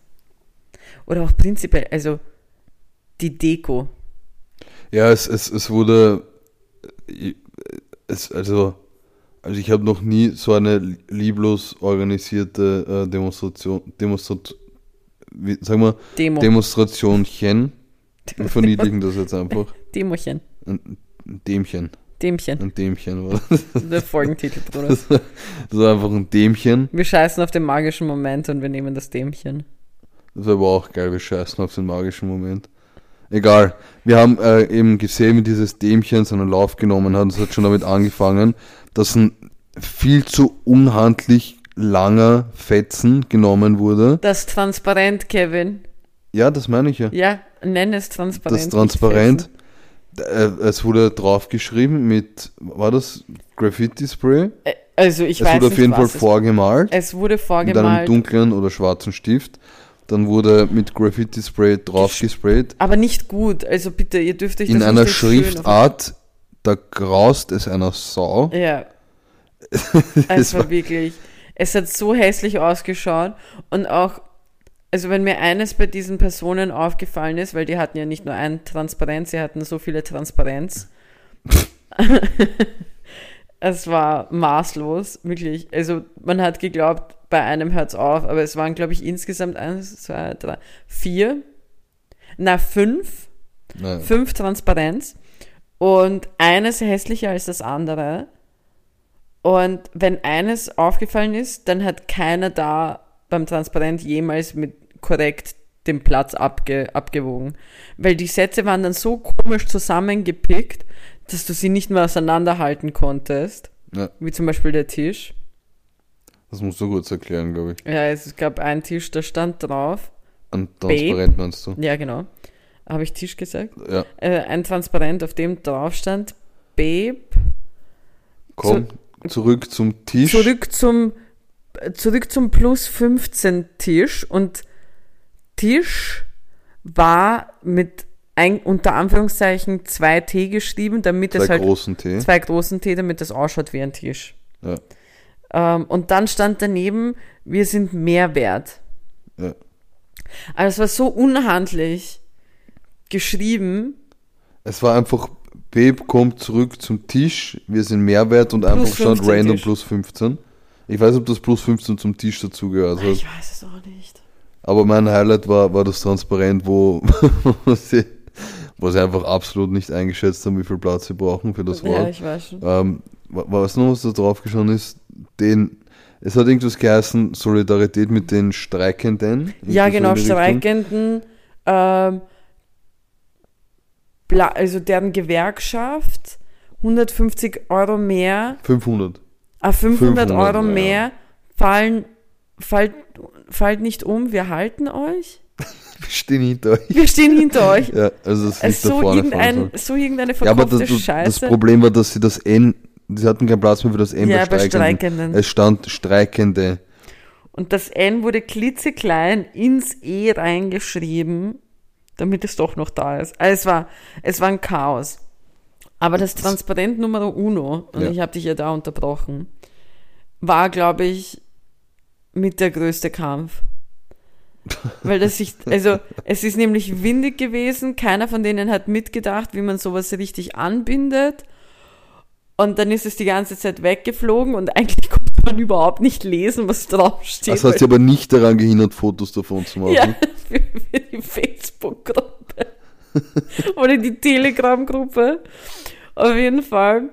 Oder auch prinzipiell, also die Deko. Ja, es, es, es wurde. Es, also, also ich habe noch nie so eine lieblos organisierte äh, Demonstration, Demonstrat, wie, sagen wir, Demo. Demonstrationchen. Wir verniedlichen das jetzt einfach. Demochen. Ein Dämchen. Dämchen. Ein Dämchen das. Der Folgentitel, Bruder. Das war, das war einfach ein Dämchen. Wir scheißen auf den magischen Moment und wir nehmen das Dämchen. Das war aber auch geil, wir scheißen auf den magischen Moment. Egal. Wir haben äh, eben gesehen, wie dieses Dämchen seinen Lauf genommen hat. Es hat schon damit angefangen, dass ein viel zu unhandlich langer Fetzen genommen wurde. Das Transparent, Kevin. Ja, das meine ich ja. Ja, nenn es Transparent. Das Transparent. Äh, es wurde draufgeschrieben mit, war das Graffiti-Spray? Äh, Also ich Es weiß wurde auf nicht, jeden Fall es- vorgemalt. Es wurde mit einem vorgemalt, dunklen oder schwarzen Stift. Dann wurde mit Graffiti-Spray draufgesprayt. aber nicht gut. Also bitte, ihr dürft euch In das einer nicht Schriftart, da graust es einer Sau. Ja. Es war wirklich, es hat so hässlich ausgeschaut und auch, also wenn mir eines bei diesen Personen aufgefallen ist, weil die hatten ja nicht nur ein Transparenz, sie hatten so viele Transparenz. es war maßlos, wirklich. Also man hat geglaubt, bei einem hört's auf, aber es waren, glaube ich, insgesamt eins, zwei, drei, vier, na fünf Naja. fünf Transparenz und eines hässlicher als das andere. Und wenn eines aufgefallen ist, dann hat keiner da beim Transparent jemals mit korrekt den Platz abge, abgewogen. Weil die Sätze waren dann so komisch zusammengepickt, dass du sie nicht mehr auseinanderhalten konntest. Ja, Wie zum Beispiel der Tisch. Das musst du kurz erklären, glaube ich. Ja, es gab einen Tisch, da stand drauf. An transparent meinst du? Ja, genau. Habe ich Tisch gesagt? Ja. äh, ein Transparent, auf dem drauf stand, Babe, Komm, zurück zum Tisch. zurück zum zurück zum plus 15 Tisch und Tisch war mit ein, unter Anführungszeichen zwei T geschrieben, damit Zwei es halt großen Tee. zwei großen T, damit das ausschaut wie ein Tisch. Ja. Ähm, und dann stand daneben, wir sind mehr wert. Ja. Also es war so unhandlich geschrieben. Es war einfach, Babe kommt zurück zum Tisch, wir sind Mehrwert und einfach stand 15 random Tisch. plus 15. Ich weiß, ob das plus 15 zum Tisch dazugehört hat. Ich weiß es auch nicht. Aber mein Highlight war, war das Transparent, wo, wo, sie, einfach absolut nicht eingeschätzt haben, wie viel Platz sie brauchen für das Ja, Wort. ich weiß schon. Ähm, wa- was noch, was da drauf geschaut ist, den, es hat irgendwas geheißen, Solidarität mit den Streikenden. Ja, genau. Streikenden, ähm, also deren Gewerkschaft, 150 Euro mehr, 500. ah, 500, 500, Euro ja. mehr, fallen, fallt, fallt nicht um, wir halten euch. Wir stehen hinter euch. Wir stehen hinter euch. Ja, also das da so, vorne irgendein, fahren so irgendeine soll. Ja, aber verkaufte das, Scheiße. das Problem war, dass sie das N, sie hatten keinen Platz mehr für das N ja, bei bei Streikenden. Streikenden. Es stand Streikende. Und das N wurde klitzeklein ins E reingeschrieben, damit es doch noch da ist. Also es war, es war ein Chaos. Aber das Transparent Numero Uno, und Ja. ich habe dich ja da unterbrochen, war, glaube ich, mit der größte Kampf. Weil das sich, also es ist nämlich windig gewesen, keiner von denen hat mitgedacht, wie man sowas richtig anbindet. Und dann ist es die ganze Zeit weggeflogen und eigentlich konnte man überhaupt nicht lesen, was draufsteht. Das hat sie aber nicht daran gehindert, Fotos davon zu machen. Ja, für, für die Facebook-Gruppe. Oder die Telegram-Gruppe. Auf jeden Fall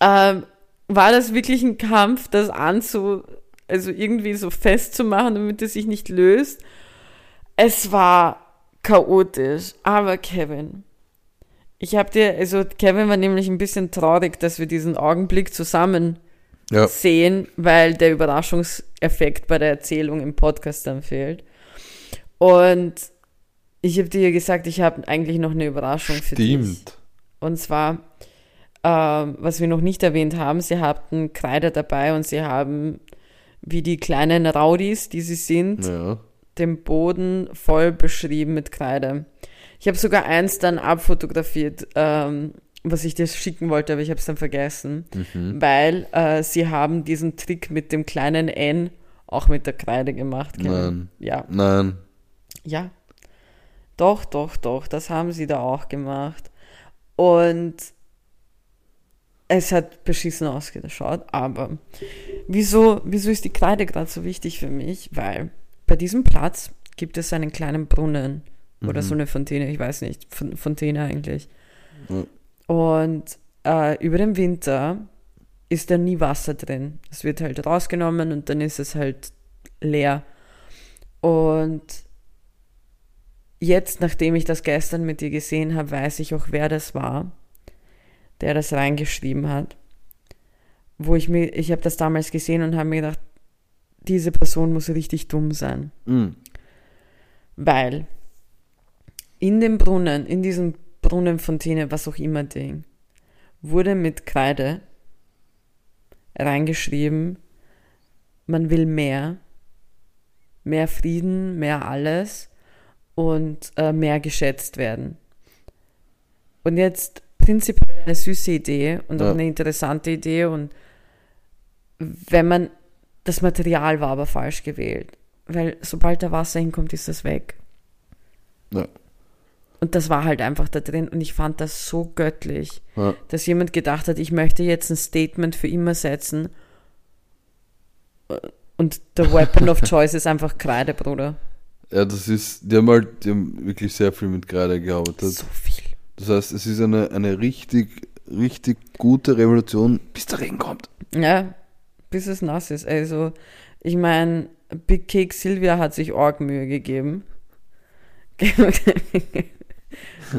ähm, war das wirklich ein Kampf, das anzu, also irgendwie so festzumachen, damit es sich nicht löst. Es war chaotisch, aber Kevin, ich habe dir, also Kevin war nämlich ein bisschen traurig, dass wir diesen Augenblick zusammen Ja. sehen, weil der Überraschungseffekt bei der Erzählung im Podcast dann fehlt. Und ich habe dir gesagt, ich habe eigentlich noch eine Überraschung für dich. Stimmt. Und zwar, ähm, was wir noch nicht erwähnt haben, sie hatten Kreide dabei und sie haben, wie die kleinen Raudis, die sie sind, Ja. den Boden voll beschrieben mit Kreide. Ich habe sogar eins dann abfotografiert, ähm, was ich dir schicken wollte, aber ich habe es dann vergessen, Mhm. weil äh, sie haben diesen Trick mit dem kleinen N auch mit der Kreide gemacht. Kevin. Nein. Ja, Nein. ja. Doch, doch, doch, das haben sie da auch gemacht. Und es hat beschissen ausgeschaut, aber wieso, wieso ist die Kreide gerade so wichtig für mich? Weil bei diesem Platz gibt es einen kleinen Brunnen oder so eine Fontäne, ich weiß nicht, Fon- Fontäne eigentlich. Ja. Und äh, über den Winter ist da nie Wasser drin. Es wird halt rausgenommen und dann ist es halt leer. Und jetzt, nachdem ich das gestern mit dir gesehen habe, weiß ich auch, wer das war, der das reingeschrieben hat. Wo ich mir, ich habe das damals gesehen und habe mir gedacht, diese Person muss richtig dumm sein. Mhm. Weil in dem Brunnen, in diesem Brunnenfontäne, was auch immer Ding, wurde mit Kreide reingeschrieben, man will mehr, mehr Frieden, mehr alles und äh, mehr geschätzt werden. Und jetzt prinzipiell eine süße Idee und auch Ja. eine interessante Idee und wenn man, das Material war aber falsch gewählt, weil sobald da Wasser hinkommt, ist das weg. Ja. Und das war halt einfach da drin und ich fand das so göttlich, Ja. dass jemand gedacht hat, ich möchte jetzt ein Statement für immer setzen und der Weapon of Choice ist einfach Kreide, Bruder. ja, das ist, die haben halt, die haben wirklich sehr viel mit Kreide gearbeitet. So viel. Das heißt, es ist eine, eine richtig, richtig gute Revolution, bis der Regen kommt. Ja, bis es nass ist. Also, ich meine, Big Cake Sylvia hat sich arg Mühe gegeben.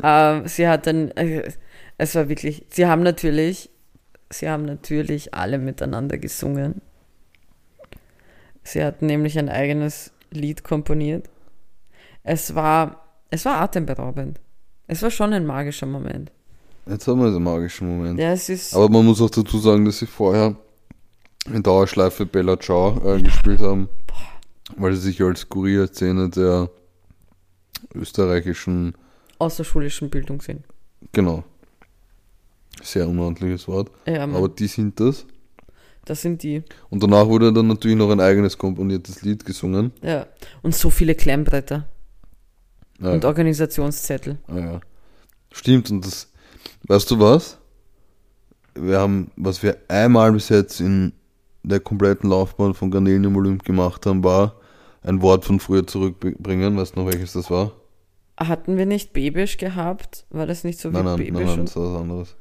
ähm, sie hat dann, äh, es war wirklich, sie haben natürlich, sie haben natürlich alle miteinander gesungen. Sie hat nämlich ein eigenes Lied komponiert. Es war, es war atemberaubend. Es war schon ein magischer Moment. Jetzt haben wir den magischen Moment. Ja, es ist. Aber man muss auch dazu sagen, dass sie vorher in Dauerschleife Bella Ciao äh, gespielt haben, weil sie sich als Kurierszene der österreichischen, außerschulischen Bildung sind. genau, sehr unordentliches Wort, Ja, aber die sind das. das sind die. Und danach wurde dann natürlich noch ein eigenes komponiertes Lied gesungen. Ja. Und so viele Klemmbretter Ja, und Organisationszettel. ah, ja. Stimmt, und das, weißt du was? Wir haben, was wir einmal bis jetzt in der kompletten Laufbahn von Garnelen im Olymp gemacht haben, war ein Wort von früher zurückbringen. Weißt du noch, welches das war? Hatten wir nicht Babisch gehabt? War das nicht so wie Nein, nein, Babisch nein, nein, das war was anderes.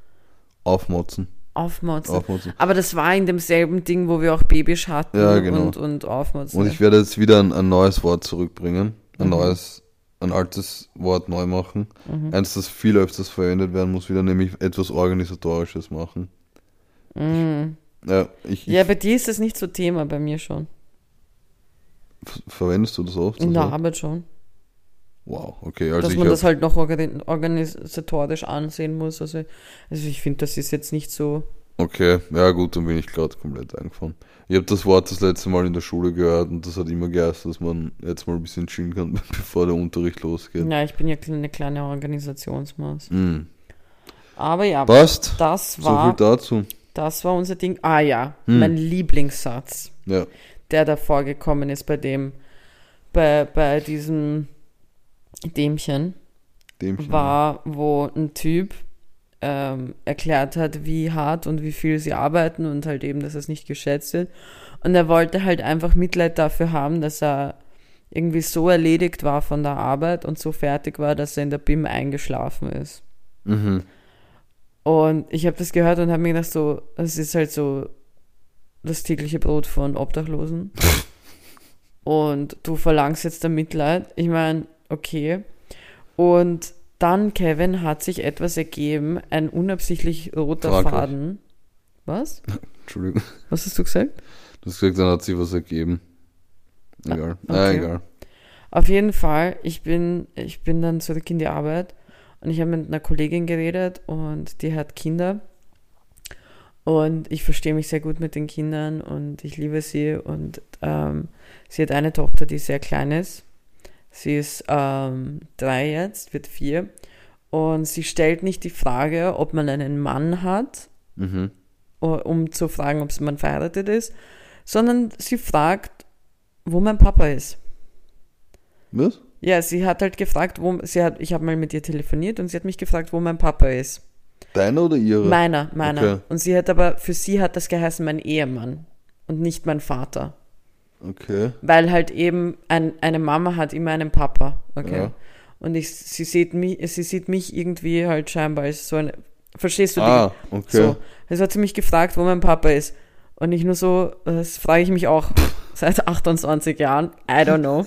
Aufmotzen. Aufmotzen? Aufmotzen. Aber das war in demselben Ding, wo wir auch Babisch hatten Ja, genau. und, und Aufmotzen. Und ich werde jetzt wieder ein, ein neues Wort zurückbringen. Ein Mhm. neues, ein altes Wort neu machen. Mhm. Eins, das viel öfters verwendet werden muss, wieder nämlich etwas Organisatorisches machen. Mhm. Ja, ich, Ja, ich bei dir ist das nicht so Thema, bei mir schon. ver- verwendest du das oft? In der? Arbeit schon. Wow, okay. Also dass man das halt noch organi organisatorisch ansehen muss. Also, also ich finde, das ist jetzt nicht so. Okay, ja gut, dann bin ich gerade komplett eingefahren. Ich habe das Wort das letzte Mal in der Schule gehört und das hat immer geheißen, dass man jetzt mal ein bisschen chillen kann, bevor der Unterricht losgeht. Ja, ich bin ja eine kleine Organisationsmaus. Mm. Aber ja, Passt. das So viel war, dazu. das war unser Ding. Ah ja, Hm. mein Lieblingssatz, Ja. der da vorgekommen ist bei dem, bei, bei diesem Dämchen, Dämchen. war, wo ein Typ ähm, erklärt hat, wie hart und wie viel sie arbeiten und halt eben, dass es nicht geschätzt wird. Und er wollte halt einfach Mitleid dafür haben, dass er irgendwie so erledigt war von der Arbeit und so fertig war, dass er in der BIM eingeschlafen ist. Mhm. Und ich habe das gehört und habe mir gedacht, so, es ist halt so das tägliche Brot von Obdachlosen. und du verlangst jetzt da Mitleid. Ich meine, okay. Und dann, Kevin, hat sich etwas ergeben, ein unabsichtlich roter Fraglich. Faden. Was? Entschuldigung. Was hast du gesagt? Du hast gesagt, dann hat sich was ergeben. Egal. Ah, okay. egal. Auf jeden Fall, ich bin, ich bin dann zurück in die Arbeit und ich habe mit einer Kollegin geredet und die hat Kinder. Und ich verstehe mich sehr gut mit den Kindern und ich liebe sie. Und ähm, sie hat eine Tochter, die sehr klein ist. Sie ist ähm, drei jetzt, wird vier. Und sie stellt nicht die Frage, ob man einen Mann hat, Mhm. um zu fragen, ob man verheiratet ist, sondern sie fragt, wo mein Papa ist. Was? Ja, sie hat halt gefragt, wo sie hat, ich habe mal mit ihr telefoniert und sie hat mich gefragt, wo mein Papa ist. Deiner oder ihre? Meiner, meiner. Okay. Und sie hat aber, für sie hat das geheißen mein Ehemann und nicht mein Vater. Okay. Weil halt eben ein, eine Mama hat immer einen Papa. Okay. Ja. Und ich, sie sieht mich, sie sieht mich irgendwie halt scheinbar als so eine, verstehst du die? Ah, okay. So. Also hat sie mich gefragt, wo mein Papa ist. Und ich nur so, das frage ich mich auch seit 28 Jahren. I don't know.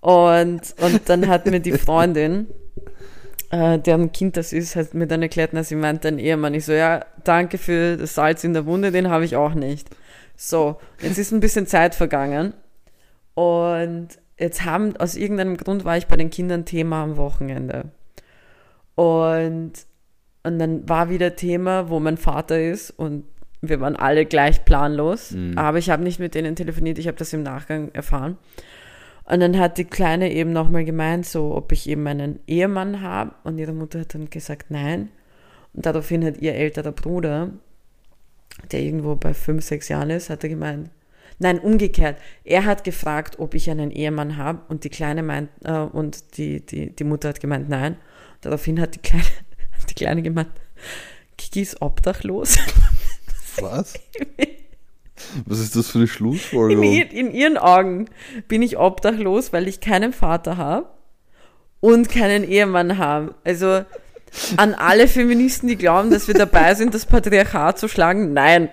Und, und dann hat mir die Freundin, äh, deren Kind das ist, hat mir dann erklärt, dass sie meint, dein Ehemann. Ich so, ja, danke für das Salz in der Wunde, den habe ich auch nicht. So, jetzt ist ein bisschen Zeit vergangen. Und jetzt haben, aus irgendeinem Grund war ich bei den Kindern Thema am Wochenende. Und, und dann war wieder Thema, wo mein Vater ist und wir waren alle gleich planlos. Mhm. Aber ich habe nicht mit denen telefoniert, ich habe das im Nachgang erfahren. Und dann hat die Kleine eben nochmal gemeint, so ob ich eben einen Ehemann habe. Und ihre Mutter hat dann gesagt, nein. Und daraufhin hat ihr älterer Bruder, der irgendwo bei fünf, sechs Jahren ist, hat er gemeint, nein, umgekehrt. Er hat gefragt, ob ich einen Ehemann habe und die Kleine meint, äh, und die, die, die Mutter hat gemeint, nein. Daraufhin hat die Kleine, hat die Kleine gemeint, Kiki ist obdachlos. Was? Was ist das für eine In, Schlussfolgerung? ihr, in ihren Augen bin ich obdachlos, weil ich keinen Vater habe und keinen Ehemann habe. Also an alle Feministen, die glauben, dass wir dabei sind, das Patriarchat zu schlagen, nein.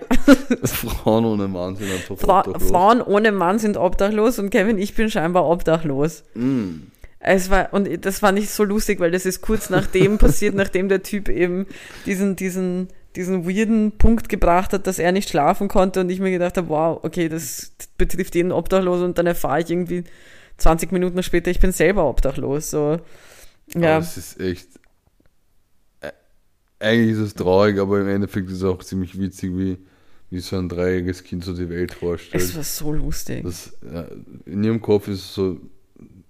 Frauen ohne Mann sind einfach Fra obdachlos. Frauen ohne Mann sind obdachlos und Kevin, ich bin scheinbar obdachlos. Mm. Es war, und das war nicht so lustig, weil das ist kurz nachdem passiert, nachdem der Typ eben diesen, diesen, diesen weirden Punkt gebracht hat, dass er nicht schlafen konnte und ich mir gedacht habe, wow, okay, das betrifft jeden Obdachlos und dann erfahre ich irgendwie 20 Minuten später, ich bin selber obdachlos, so. Aber Ja, es ist echt. Eigentlich ist es traurig, aber im Endeffekt ist es auch ziemlich witzig, wie, wie so ein dreijähriges Kind so die Welt vorstellt. Es war so lustig. Das, ja, in ihrem Kopf ist es so,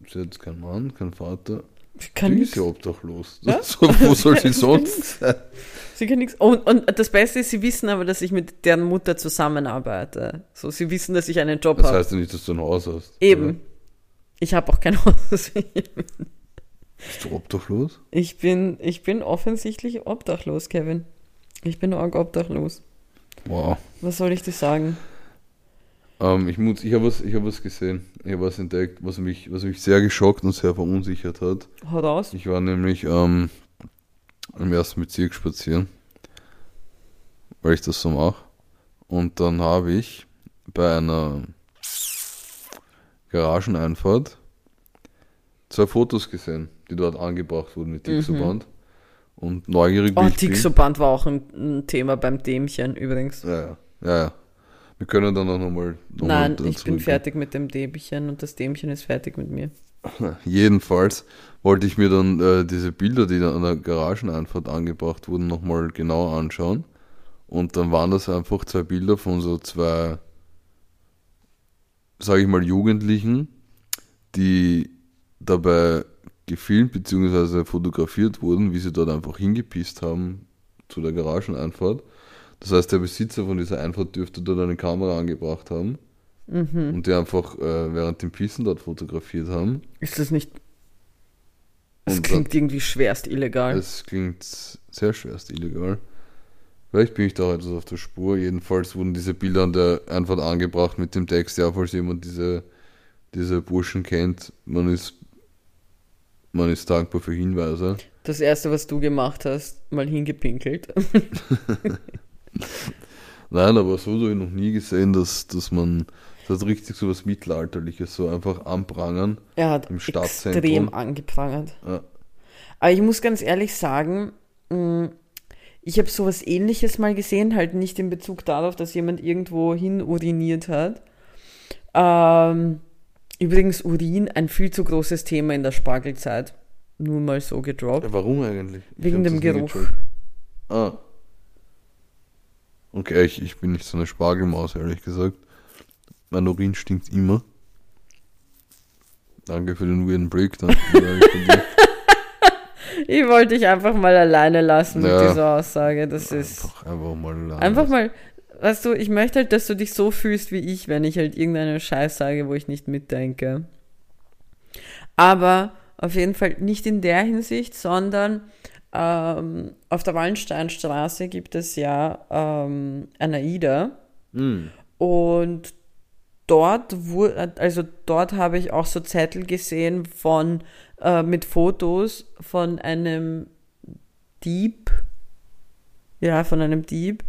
sie hat jetzt keinen Mann, keinen Vater. Ich kann Die ist ja obdachlos. Ja? So, wo soll sie sonst sein? Sie kann nichts. Und, und das Beste ist, sie wissen aber, dass ich mit deren Mutter zusammenarbeite. So, sie wissen, dass ich einen Job Das habe. heißt ja nicht, dass du ein Haus hast. Eben. Ich habe auch kein Haus. Bist du obdachlos? Ich bin, ich bin offensichtlich obdachlos, Kevin. Ich bin arg obdachlos. Wow. Was soll ich dir sagen? Ähm, ich muss, ich habe was, ich hab was gesehen. Ich habe was entdeckt, was mich, was mich sehr geschockt und sehr verunsichert hat. Haut aus. Ich war nämlich ähm, im ersten Bezirk spazieren, weil ich das so mache. Und dann habe ich bei einer Garageneinfahrt zwei Fotos gesehen, die dort angebracht wurden mit Dixoband. Und neugierig Oh, wie ich bin. Dixoband war auch ein, ein Thema beim Dämchen übrigens. Ja, ja, ja, ja. Wir können dann auch nochmal. Noch Nein, mal ich bin fertig mit dem Dämchen und das Dämchen ist fertig mit mir. Jedenfalls wollte ich mir dann äh, diese Bilder, die da an der Garageneinfahrt angebracht wurden, nochmal genauer anschauen. Und dann waren das einfach zwei Bilder von so zwei, sage ich mal, Jugendlichen, die dabei gefilmt bzw. fotografiert wurden, wie sie dort einfach hingepisst haben zu der Garageneinfahrt. Das heißt, der Besitzer von dieser Einfahrt dürfte dort eine Kamera angebracht haben Mhm. und die einfach äh, während dem Pissen dort fotografiert haben. Ist das nicht. Es Und klingt irgendwie schwerst illegal. Es klingt sehr schwerst illegal. Vielleicht bin ich da etwas auf der Spur. Jedenfalls wurden diese Bilder an der Einfahrt angebracht mit dem Text, ja, falls jemand diese, diese Burschen kennt, man ist, man ist dankbar für Hinweise. Das erste, was du gemacht hast, mal hingepinkelt. Nein, aber so habe ich noch nie gesehen, dass, dass man, das richtig so was Mittelalterliches, so einfach anprangern. Er hat Im Stadtzentrum. extrem angeprangert. Ja. Aber ich muss ganz ehrlich sagen, mh, ich habe sowas ähnliches mal gesehen, halt nicht in Bezug darauf, dass jemand irgendwo hin uriniert hat. Ähm, übrigens Urin ein viel zu großes Thema in der Spargelzeit. Nur mal so gedroppt. Ja, Warum eigentlich? Ich Wegen dem Geruch. Ah. Okay, ich, ich bin nicht so eine Spargelmaus, ehrlich gesagt. Mein Urin stinkt immer. Danke für den weirden Breakdown. Ich wollte dich einfach mal alleine lassen Ja. mit dieser Aussage. Das ist einfach, einfach mal lachen. einfach mal, weißt du, ich möchte halt, dass du dich so fühlst wie ich, wenn ich halt irgendeine Scheiß sage, wo ich nicht mitdenke. Aber auf jeden Fall nicht in der Hinsicht, sondern ähm, auf der Wallensteinstraße gibt es ja ähm, eine AIDA. Hm. Und dort wurde, also dort habe ich auch so Zettel gesehen von äh, mit Fotos von einem Dieb, ja, von einem Dieb,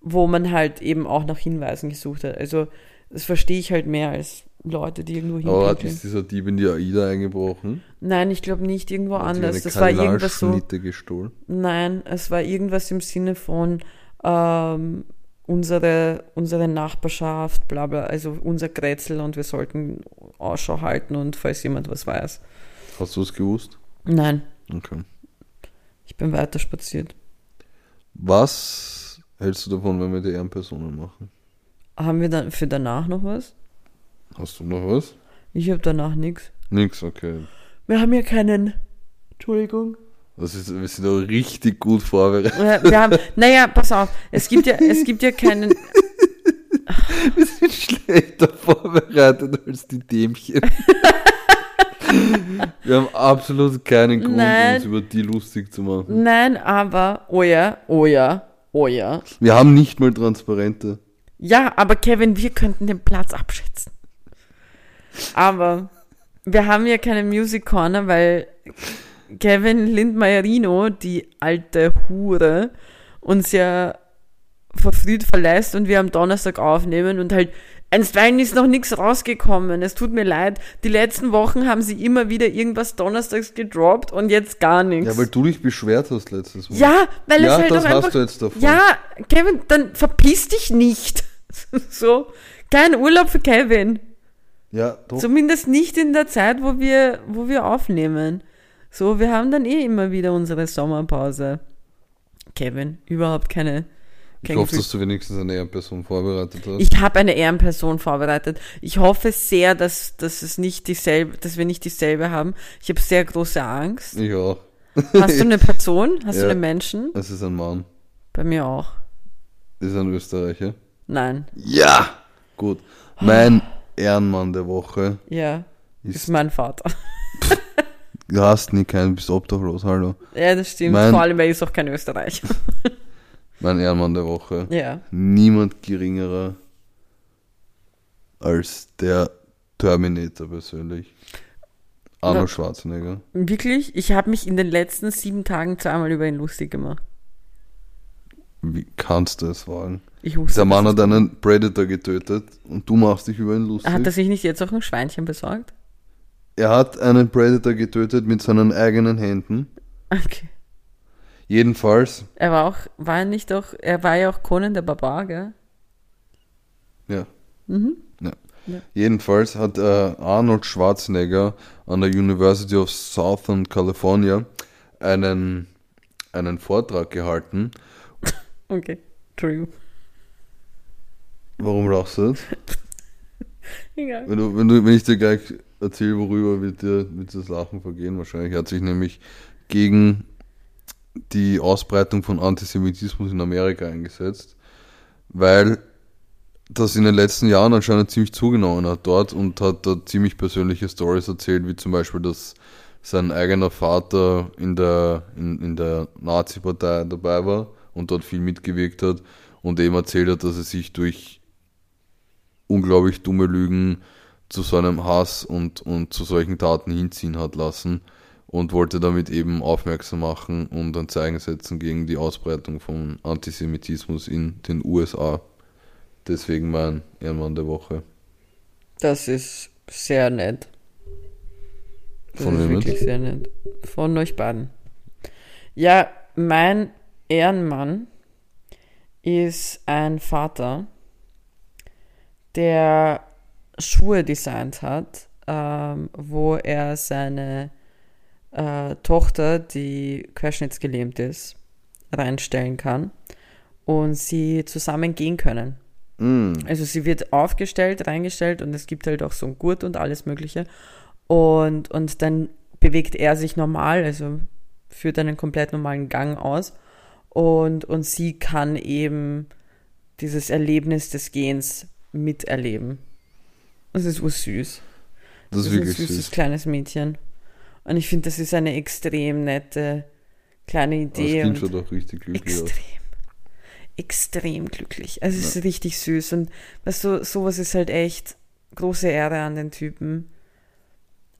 wo man halt eben auch nach Hinweisen gesucht hat. Also das verstehe ich halt mehr als Leute, die irgendwo Aber hat hinpinkeln. ist dieser Dieb in die AIDA eingebrochen? Nein, ich glaube nicht irgendwo Hat anders. Das war irgendwas so. Gestohlen? Nein, es war irgendwas im Sinne von ähm, unsere, unsere Nachbarschaft, bla bla, also unser Grätzl und wir sollten Ausschau halten und falls jemand was weiß. Hast du es gewusst? Nein, Okay. ich bin weiter spaziert. Was hältst du davon, wenn wir die Ehrenpersonen machen? Haben wir dann für danach noch was? Hast du noch was? Ich habe danach nichts. Nix, okay. Wir haben ja keinen. Entschuldigung. Das ist, wir sind auch richtig gut vorbereitet. Wir haben, naja, pass auf, es gibt ja, es gibt ja keinen. Wir sind schlechter vorbereitet als die Dämchen. Wir haben absolut keinen Grund, Nein. uns über die lustig zu machen. Nein, aber, oh ja, oh ja, oh ja. Wir haben nicht mal Transparente. Ja, aber Kevin, wir könnten den Platz abschätzen. Aber wir haben ja keine Music Corner, weil Kevin Lindmeierino, die alte Hure, uns ja verfrüht verlässt und wir am Donnerstag aufnehmen und halt einstweilen ist noch nichts rausgekommen. Es tut mir leid. Die letzten Wochen haben sie immer wieder irgendwas donnerstags gedroppt und jetzt gar nichts. Ja, weil du dich beschwert hast letztes Mal. Ja, weil Ja, es halt das hast einfach. du jetzt davon. Ja, Kevin, dann verpiss dich nicht. so, kein Urlaub für Kevin. Ja, doch. Zumindest nicht in der Zeit, wo wir, wo wir aufnehmen. So, wir haben dann eh immer wieder unsere Sommerpause. Kevin, überhaupt keine. Ich hoffe, dass du wenigstens eine Ehrenperson vorbereitet hast. Ich habe eine Ehrenperson vorbereitet. Ich hoffe sehr, dass, dass es nicht dieselbe, dass wir nicht dieselbe haben. Ich habe sehr große Angst. Ich auch. Hast du eine Person? Hast Ja. du einen Menschen? Es ist ein Mann. Bei mir auch. Ist ein Österreicher. Nein. Ja! Gut. Mein Ehrenmann der Woche Ja. Ist ist. mein Vater. Du hast nie keinen, bist obdachlos, hallo. Ja, das stimmt. Mein- Vor allem, weil ist auch kein Österreich. Mein Ehrenmann der Woche. ja. Niemand geringerer als der Terminator persönlich. Arnold Na- Schwarzenegger. Wirklich, ich habe mich in den letzten sieben Tagen zweimal über ihn lustig gemacht. Wie kannst du es wagen? Ich wusste, Der Mann hat einen Predator getötet und du machst dich über ihn lustig. Hat er sich nicht jetzt auch ein Schweinchen besorgt? er hat einen Predator getötet mit seinen eigenen Händen. Okay. Jedenfalls, Er war auch, war er nicht auch, er war ja auch Conan der Barbar, gell? ja. Mhm. ja. Ja. Jedenfalls hat äh, Arnold Schwarzenegger an der University of Southern California einen, einen Vortrag gehalten. Okay. Entschuldigung. Warum lachst du jetzt? Egal. Wenn, du, wenn, du, wenn ich dir gleich erzähle, worüber wird dir wird das Lachen vergehen, wahrscheinlich hat sich nämlich gegen die Ausbreitung von Antisemitismus in Amerika eingesetzt, weil das in den letzten Jahren anscheinend ziemlich zugenommen hat dort und hat da ziemlich persönliche Stories erzählt, wie zum Beispiel, dass sein eigener Vater in der, in, in der Nazi-Partei dabei war und dort viel mitgewirkt hat und eben erzählt hat, dass er sich durch unglaublich dumme Lügen zu so einem Hass und, und zu solchen Taten hinziehen hat lassen und wollte damit eben aufmerksam machen und ein Zeichen setzen gegen die Ausbreitung von Antisemitismus in den USA. Deswegen mein Ehrenmann der Woche. Das ist sehr nett. Das Von ist wirklich jetzt? sehr nett. Von euch beiden. Ja, mein Ehrenmann ist ein Vater, der Schuhe designt hat, ähm, wo er seine äh, Tochter, die querschnittsgelähmt ist, reinstellen kann und sie zusammen gehen können. Mm, Also sie wird aufgestellt, reingestellt und es gibt halt auch so einen Gurt und alles Mögliche. Und, und dann bewegt er sich normal, also führt einen komplett normalen Gang aus. Und, und sie kann eben dieses Erlebnis des Gehens miterleben. Das ist ursüß. das ist ein wirklich süßes süß. kleines Mädchen. Und ich finde, das ist eine extrem nette kleine Das Idee. Kind und schaut auch richtig glücklich aus. extrem. Extrem glücklich. Also es ist richtig süß. Und weißt du, sowas ist halt echt große Ehre an den Typen.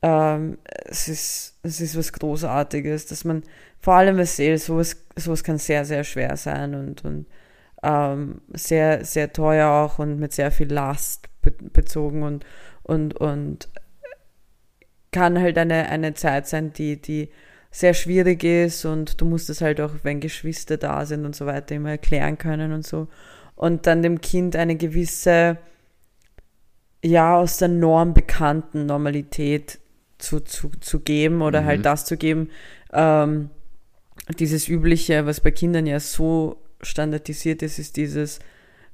Ähm, es ist, es ist was Großartiges, dass man, vor allem was sehe, sowas, sowas kann sehr, sehr schwer sein und, und ähm, sehr, sehr teuer auch und mit sehr viel Last be bezogen und, und, und kann halt eine, eine Zeit sein, die, die sehr schwierig ist und du musst es halt auch, wenn Geschwister da sind und so weiter, immer erklären können und so. Und dann dem Kind eine gewisse, ja, aus der Norm bekannten Normalität zu, zu, zu geben oder Mhm. halt das zu geben, ähm, dieses Übliche, was bei Kindern ja so standardisiert ist, ist dieses,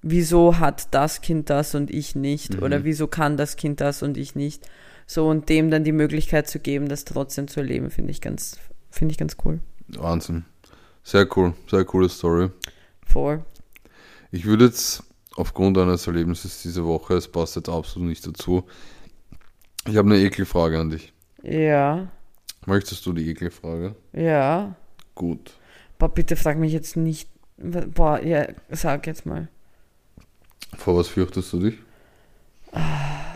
wieso hat das Kind das und ich nicht? Mhm. Oder wieso kann das Kind das und ich nicht? So, und dem dann die Möglichkeit zu geben, das trotzdem zu erleben, finde ich ganz, finde ich ganz cool. Wahnsinn. Sehr cool, sehr coole Story. Voll. Ich würde jetzt aufgrund eines Erlebnisses diese Woche, es passt jetzt absolut nicht dazu, ich habe eine Ekelfrage an dich. Ja, Möchtest du die Ekelfrage? ja. Gut. Boah, bitte frag mich jetzt nicht. Boah, ja, sag jetzt mal. Vor was fürchtest du dich?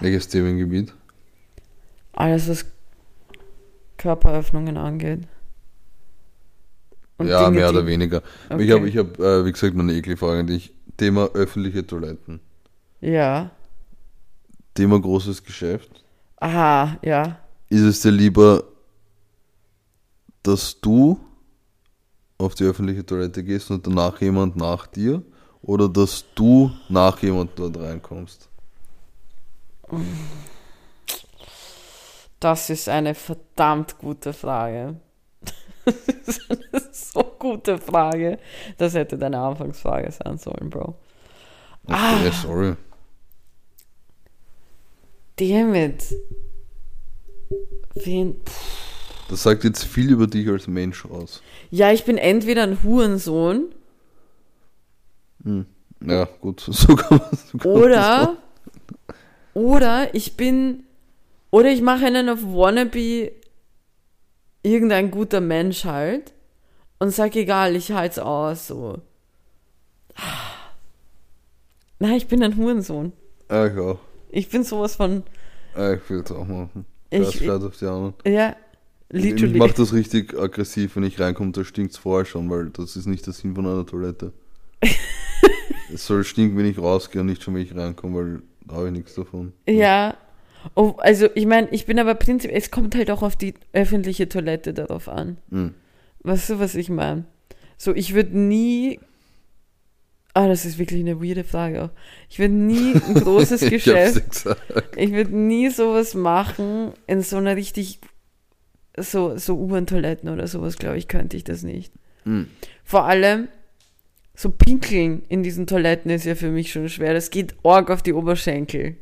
Welches Themengebiet? Alles, was Körperöffnungen angeht. Und ja, Dinge, mehr oder weniger. Okay. Ich habe, ich hab, äh, wie gesagt, eine Ekelfrage an dich. Thema öffentliche Toiletten. Ja. Thema großes Geschäft. Aha, ja. Ist es dir lieber, dass du auf die öffentliche Toilette gehst und danach jemand nach dir? Oder dass du nach jemand dort reinkommst? Das ist eine verdammt gute Frage. Das ist eine so gute Frage. Das hätte deine Anfangsfrage sein sollen, Bro. Okay, Ah. sorry. Damn it. Wen? Das sagt jetzt viel über dich als Mensch aus. Ja, ich bin entweder ein Hurensohn Ja, gut, so kann man so kann man oder oder ich bin oder ich mache einen auf Wannabe irgendein guter Mensch halt und sag egal, ich halt's aus so. Nein, ich bin ein Hurensohn. Ah, ich auch. Ich bin sowas von Ah, ich will es auch machen. Ich- Ich, auf die anderen. ja, Ich literally. mach das richtig aggressiv, wenn ich reinkomme, da stinkt's vorher schon, weil das ist nicht der Sinn von einer Toilette. es soll stinken, wenn ich rausgehe und nicht schon, wenn ich reinkomme, weil da habe ich nichts davon. Ja. Oh, also ich meine, ich bin aber prinzipiell, es kommt halt auch auf die öffentliche Toilette darauf an. Hm. Weißt du, was ich meine? So, ich würde nie. Ah, das ist wirklich eine weirde Frage auch. Ich würde nie ein großes Ich Geschäft. gesagt. Ich würde nie sowas machen in so einer richtig. So, so U-Bahn-Toiletten oder sowas, glaube ich, könnte ich das nicht. Hm. Vor allem, so pinkeln in diesen Toiletten ist ja für mich schon schwer. Das geht arg auf die Oberschenkel.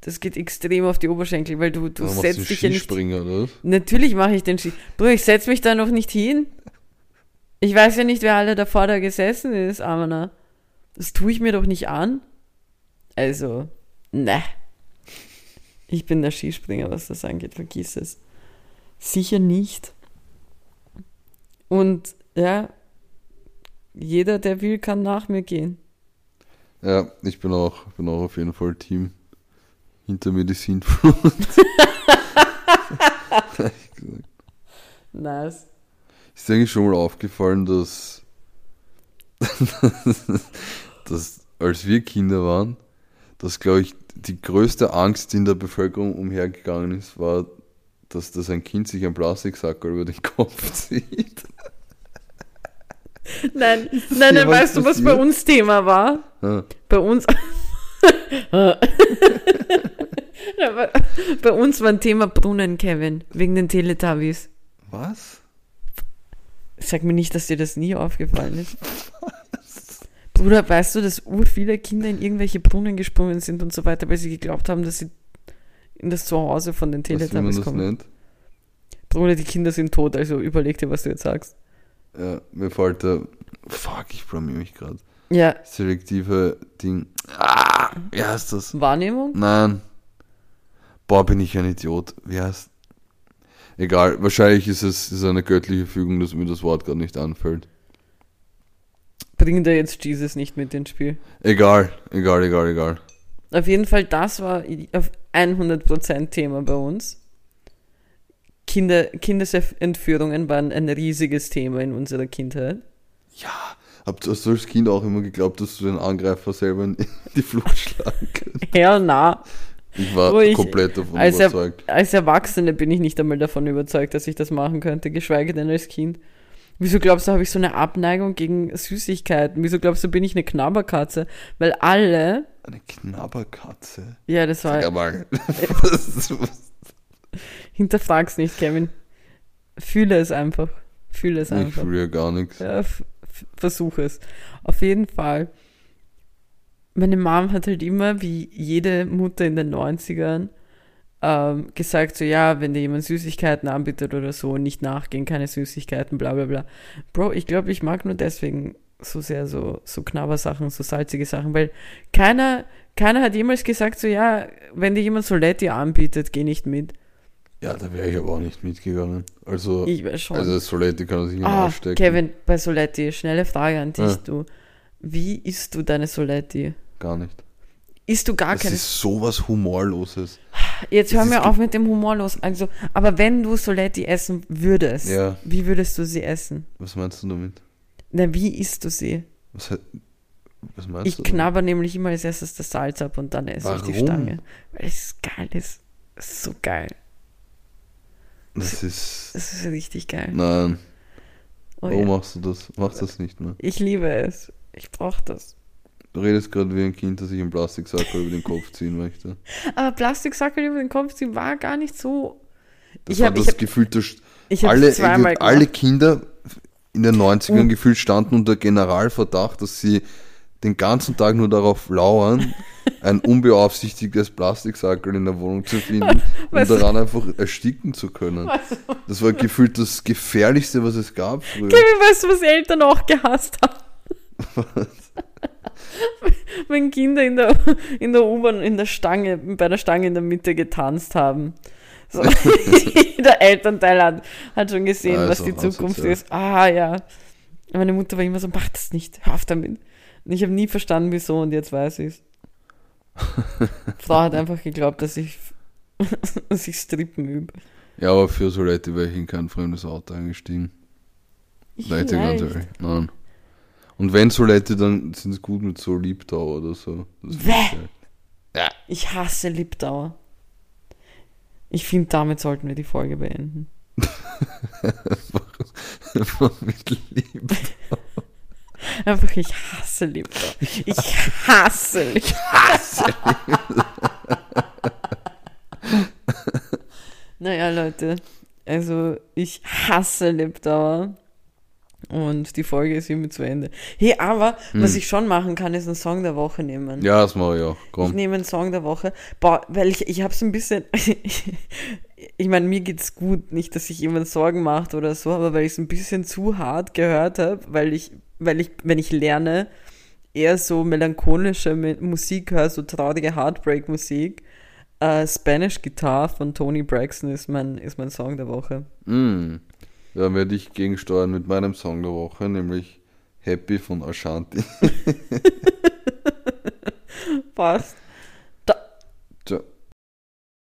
Das geht extrem auf die Oberschenkel, weil du, du Warum machst du setzt dich ja nicht. Skispringer, oder? Natürlich mache ich den Ski. Bruder, ich setze mich da noch nicht hin. Ich weiß ja nicht, wer alle davor da gesessen ist, Amana. Das tue ich mir doch nicht an. Also, ne. Ich bin der Skispringer, was das angeht, vergiss es. Sicher nicht. Und ja, jeder, der will, kann nach mir gehen. Ja, ich bin auch, bin auch auf jeden Fall Team hinter Medizinflut. Nice. Ist dir eigentlich schon mal aufgefallen, dass, dass als wir Kinder waren, dass, glaube ich, die größte Angst, die in der Bevölkerung umhergegangen ist, war, dass das ein Kind sich einen Plastiksackerl über den Kopf zieht. Nein, nein, nein, was weißt du, was bei uns Thema war? Ja. Bei uns. Bei, uns war ein Thema Brunnen, Kevin, wegen den Teletubbies. Was? Sag mir nicht, dass dir das nie aufgefallen ist. Bruder, weißt du, dass ur viele Kinder in irgendwelche Brunnen gesprungen sind und so weiter, weil sie geglaubt haben, dass sie in das Zuhause von den Teletubbies das kommen. nennt? Bruder, die Kinder sind tot, also überleg dir, was du jetzt sagst. Ja, mir fällt der. Fuck, ich blamier mich gerade. Ja, Selektive Ding. Ah, wie heißt das? Wahrnehmung? Nein. Boah, bin ich ein Idiot. Wie heißt. Egal, wahrscheinlich ist es ist eine göttliche Fügung, dass mir das Wort gerade nicht anfällt. Bring da jetzt Jesus nicht mit ins Spiel. Egal, egal, egal, egal. Auf jeden Fall, das war auf 100% Thema bei uns. Kinder, Kindesentführungen waren ein riesiges Thema in unserer Kindheit. Ja, habt du als Kind auch immer geglaubt, dass du den Angreifer selber in die Flucht schlagen kannst? Hell na. Ich war ich- komplett davon Als, er, überzeugt. als Erwachsene bin ich nicht einmal davon überzeugt, dass ich das machen könnte, geschweige denn als Kind. Wieso glaubst du, habe ich so eine Abneigung gegen Süßigkeiten? Wieso glaubst du, bin ich eine Knabberkatze? Weil alle, Eine Knabberkatze. ja, das war, Ja, mal. Hinterfrag's nicht, Kevin. Fühle es einfach. Fühle es ich einfach. fühle ja gar nichts. Ja, f- f- versuch es. Auf jeden Fall. Meine Mom hat halt immer, wie jede Mutter in den 90ern, ähm, gesagt, so ja, wenn dir jemand Süßigkeiten anbietet oder so, nicht nachgehen, keine Süßigkeiten, bla bla bla. Bro, ich glaube, ich mag nur deswegen so sehr so, so Knabbersachen, so salzige Sachen, weil keiner, keiner hat jemals gesagt, so ja, wenn dir jemand Soletti anbietet, geh nicht mit. Ja, da wäre ich aber auch nicht mitgegangen. Also, Ich weiß schon. also Soletti kann sich den Ah, Arsch stecken. Kevin, bei Soletti, schnelle Frage an dich, Ja. du. Wie isst du deine Soletti? Gar nicht. Isst du gar Das keine? ist sowas Humorloses. Jetzt hör mir auf mit dem Humor los. Also, aber wenn du Soletti essen würdest, Ja. wie würdest du sie essen? Was meinst du damit? Na, wie isst du sie? Was, was meinst Ich du? damit? knabber nämlich immer als erstes das Salz ab und dann esse ich die Warum? Stange. Weil es geil ist. Es ist so geil. Das ist. Es ist richtig geil. Nein. Oh, Warum ja. machst du das? Mach das nicht mehr. Ich liebe es. Ich brauche das. Du redest gerade wie ein Kind, das sich einen Plastiksack über den Kopf ziehen möchte. Aber Plastiksackel über den Kopf ziehen war gar nicht so. Das Ich war hab- das Gefühl, dass alle, alle. Kinder in den 90ern Und- gefühlt standen unter Generalverdacht, dass sie den ganzen Tag nur darauf lauern, ein unbeaufsichtigtes Plastiksackel in der Wohnung zu finden, um du- daran einfach ersticken zu können. Das war gefühlt das Gefährlichste, was es gab früher. Kevin, weißt du, was Eltern auch gehasst haben? Wenn Kinder in der, in der U-Bahn, in der Stange, bei der Stange in der Mitte getanzt haben. So, der Elternteil hat, hat schon gesehen, Ja, was die Zukunft ist. Ah ja. Meine Mutter war immer so, mach das nicht, hör auf damit. Und ich habe nie verstanden, wieso, und jetzt weiß ich Frau hat einfach geglaubt, dass ich, dass ich Strippen übe. Ja, aber für so Leute wäre ich in kein fremdes Auto eingestiegen. Leute, ganz ehrlich. Nein. Und wenn so Leute, dann sind es gut mit so Liebdauer oder so. Bäh. geil. Ich hasse Lipdauer. Ich finde, damit sollten wir die Folge beenden. Einfach mit Lieb. Einfach, ich hasse Lipdauer. Ich hasse Lipdauer. naja, Leute. Also, ich hasse Lipdauer. Und die Folge ist hiermit zu Ende. Hey, aber was ich schon machen kann, ist einen Song der Woche nehmen. Hm. Ja, das mache ich auch. Ich Komm. nehme einen Song der Woche. Boah, weil ich, ich habe so ein bisschen. Ich meine, mir geht's gut. Nicht, dass sich jemand Sorgen macht oder so, aber weil ich es ein bisschen zu hart gehört habe, weil ich, weil ich, wenn ich lerne, eher so melancholische Musik höre, so traurige Heartbreak-Musik. Äh, Spanish Guitar von Tony Braxton ist mein, ist mein Song der Woche. Mm. Da werde ich gegensteuern mit meinem Song der Woche, nämlich Happy von Ashanti. Passt.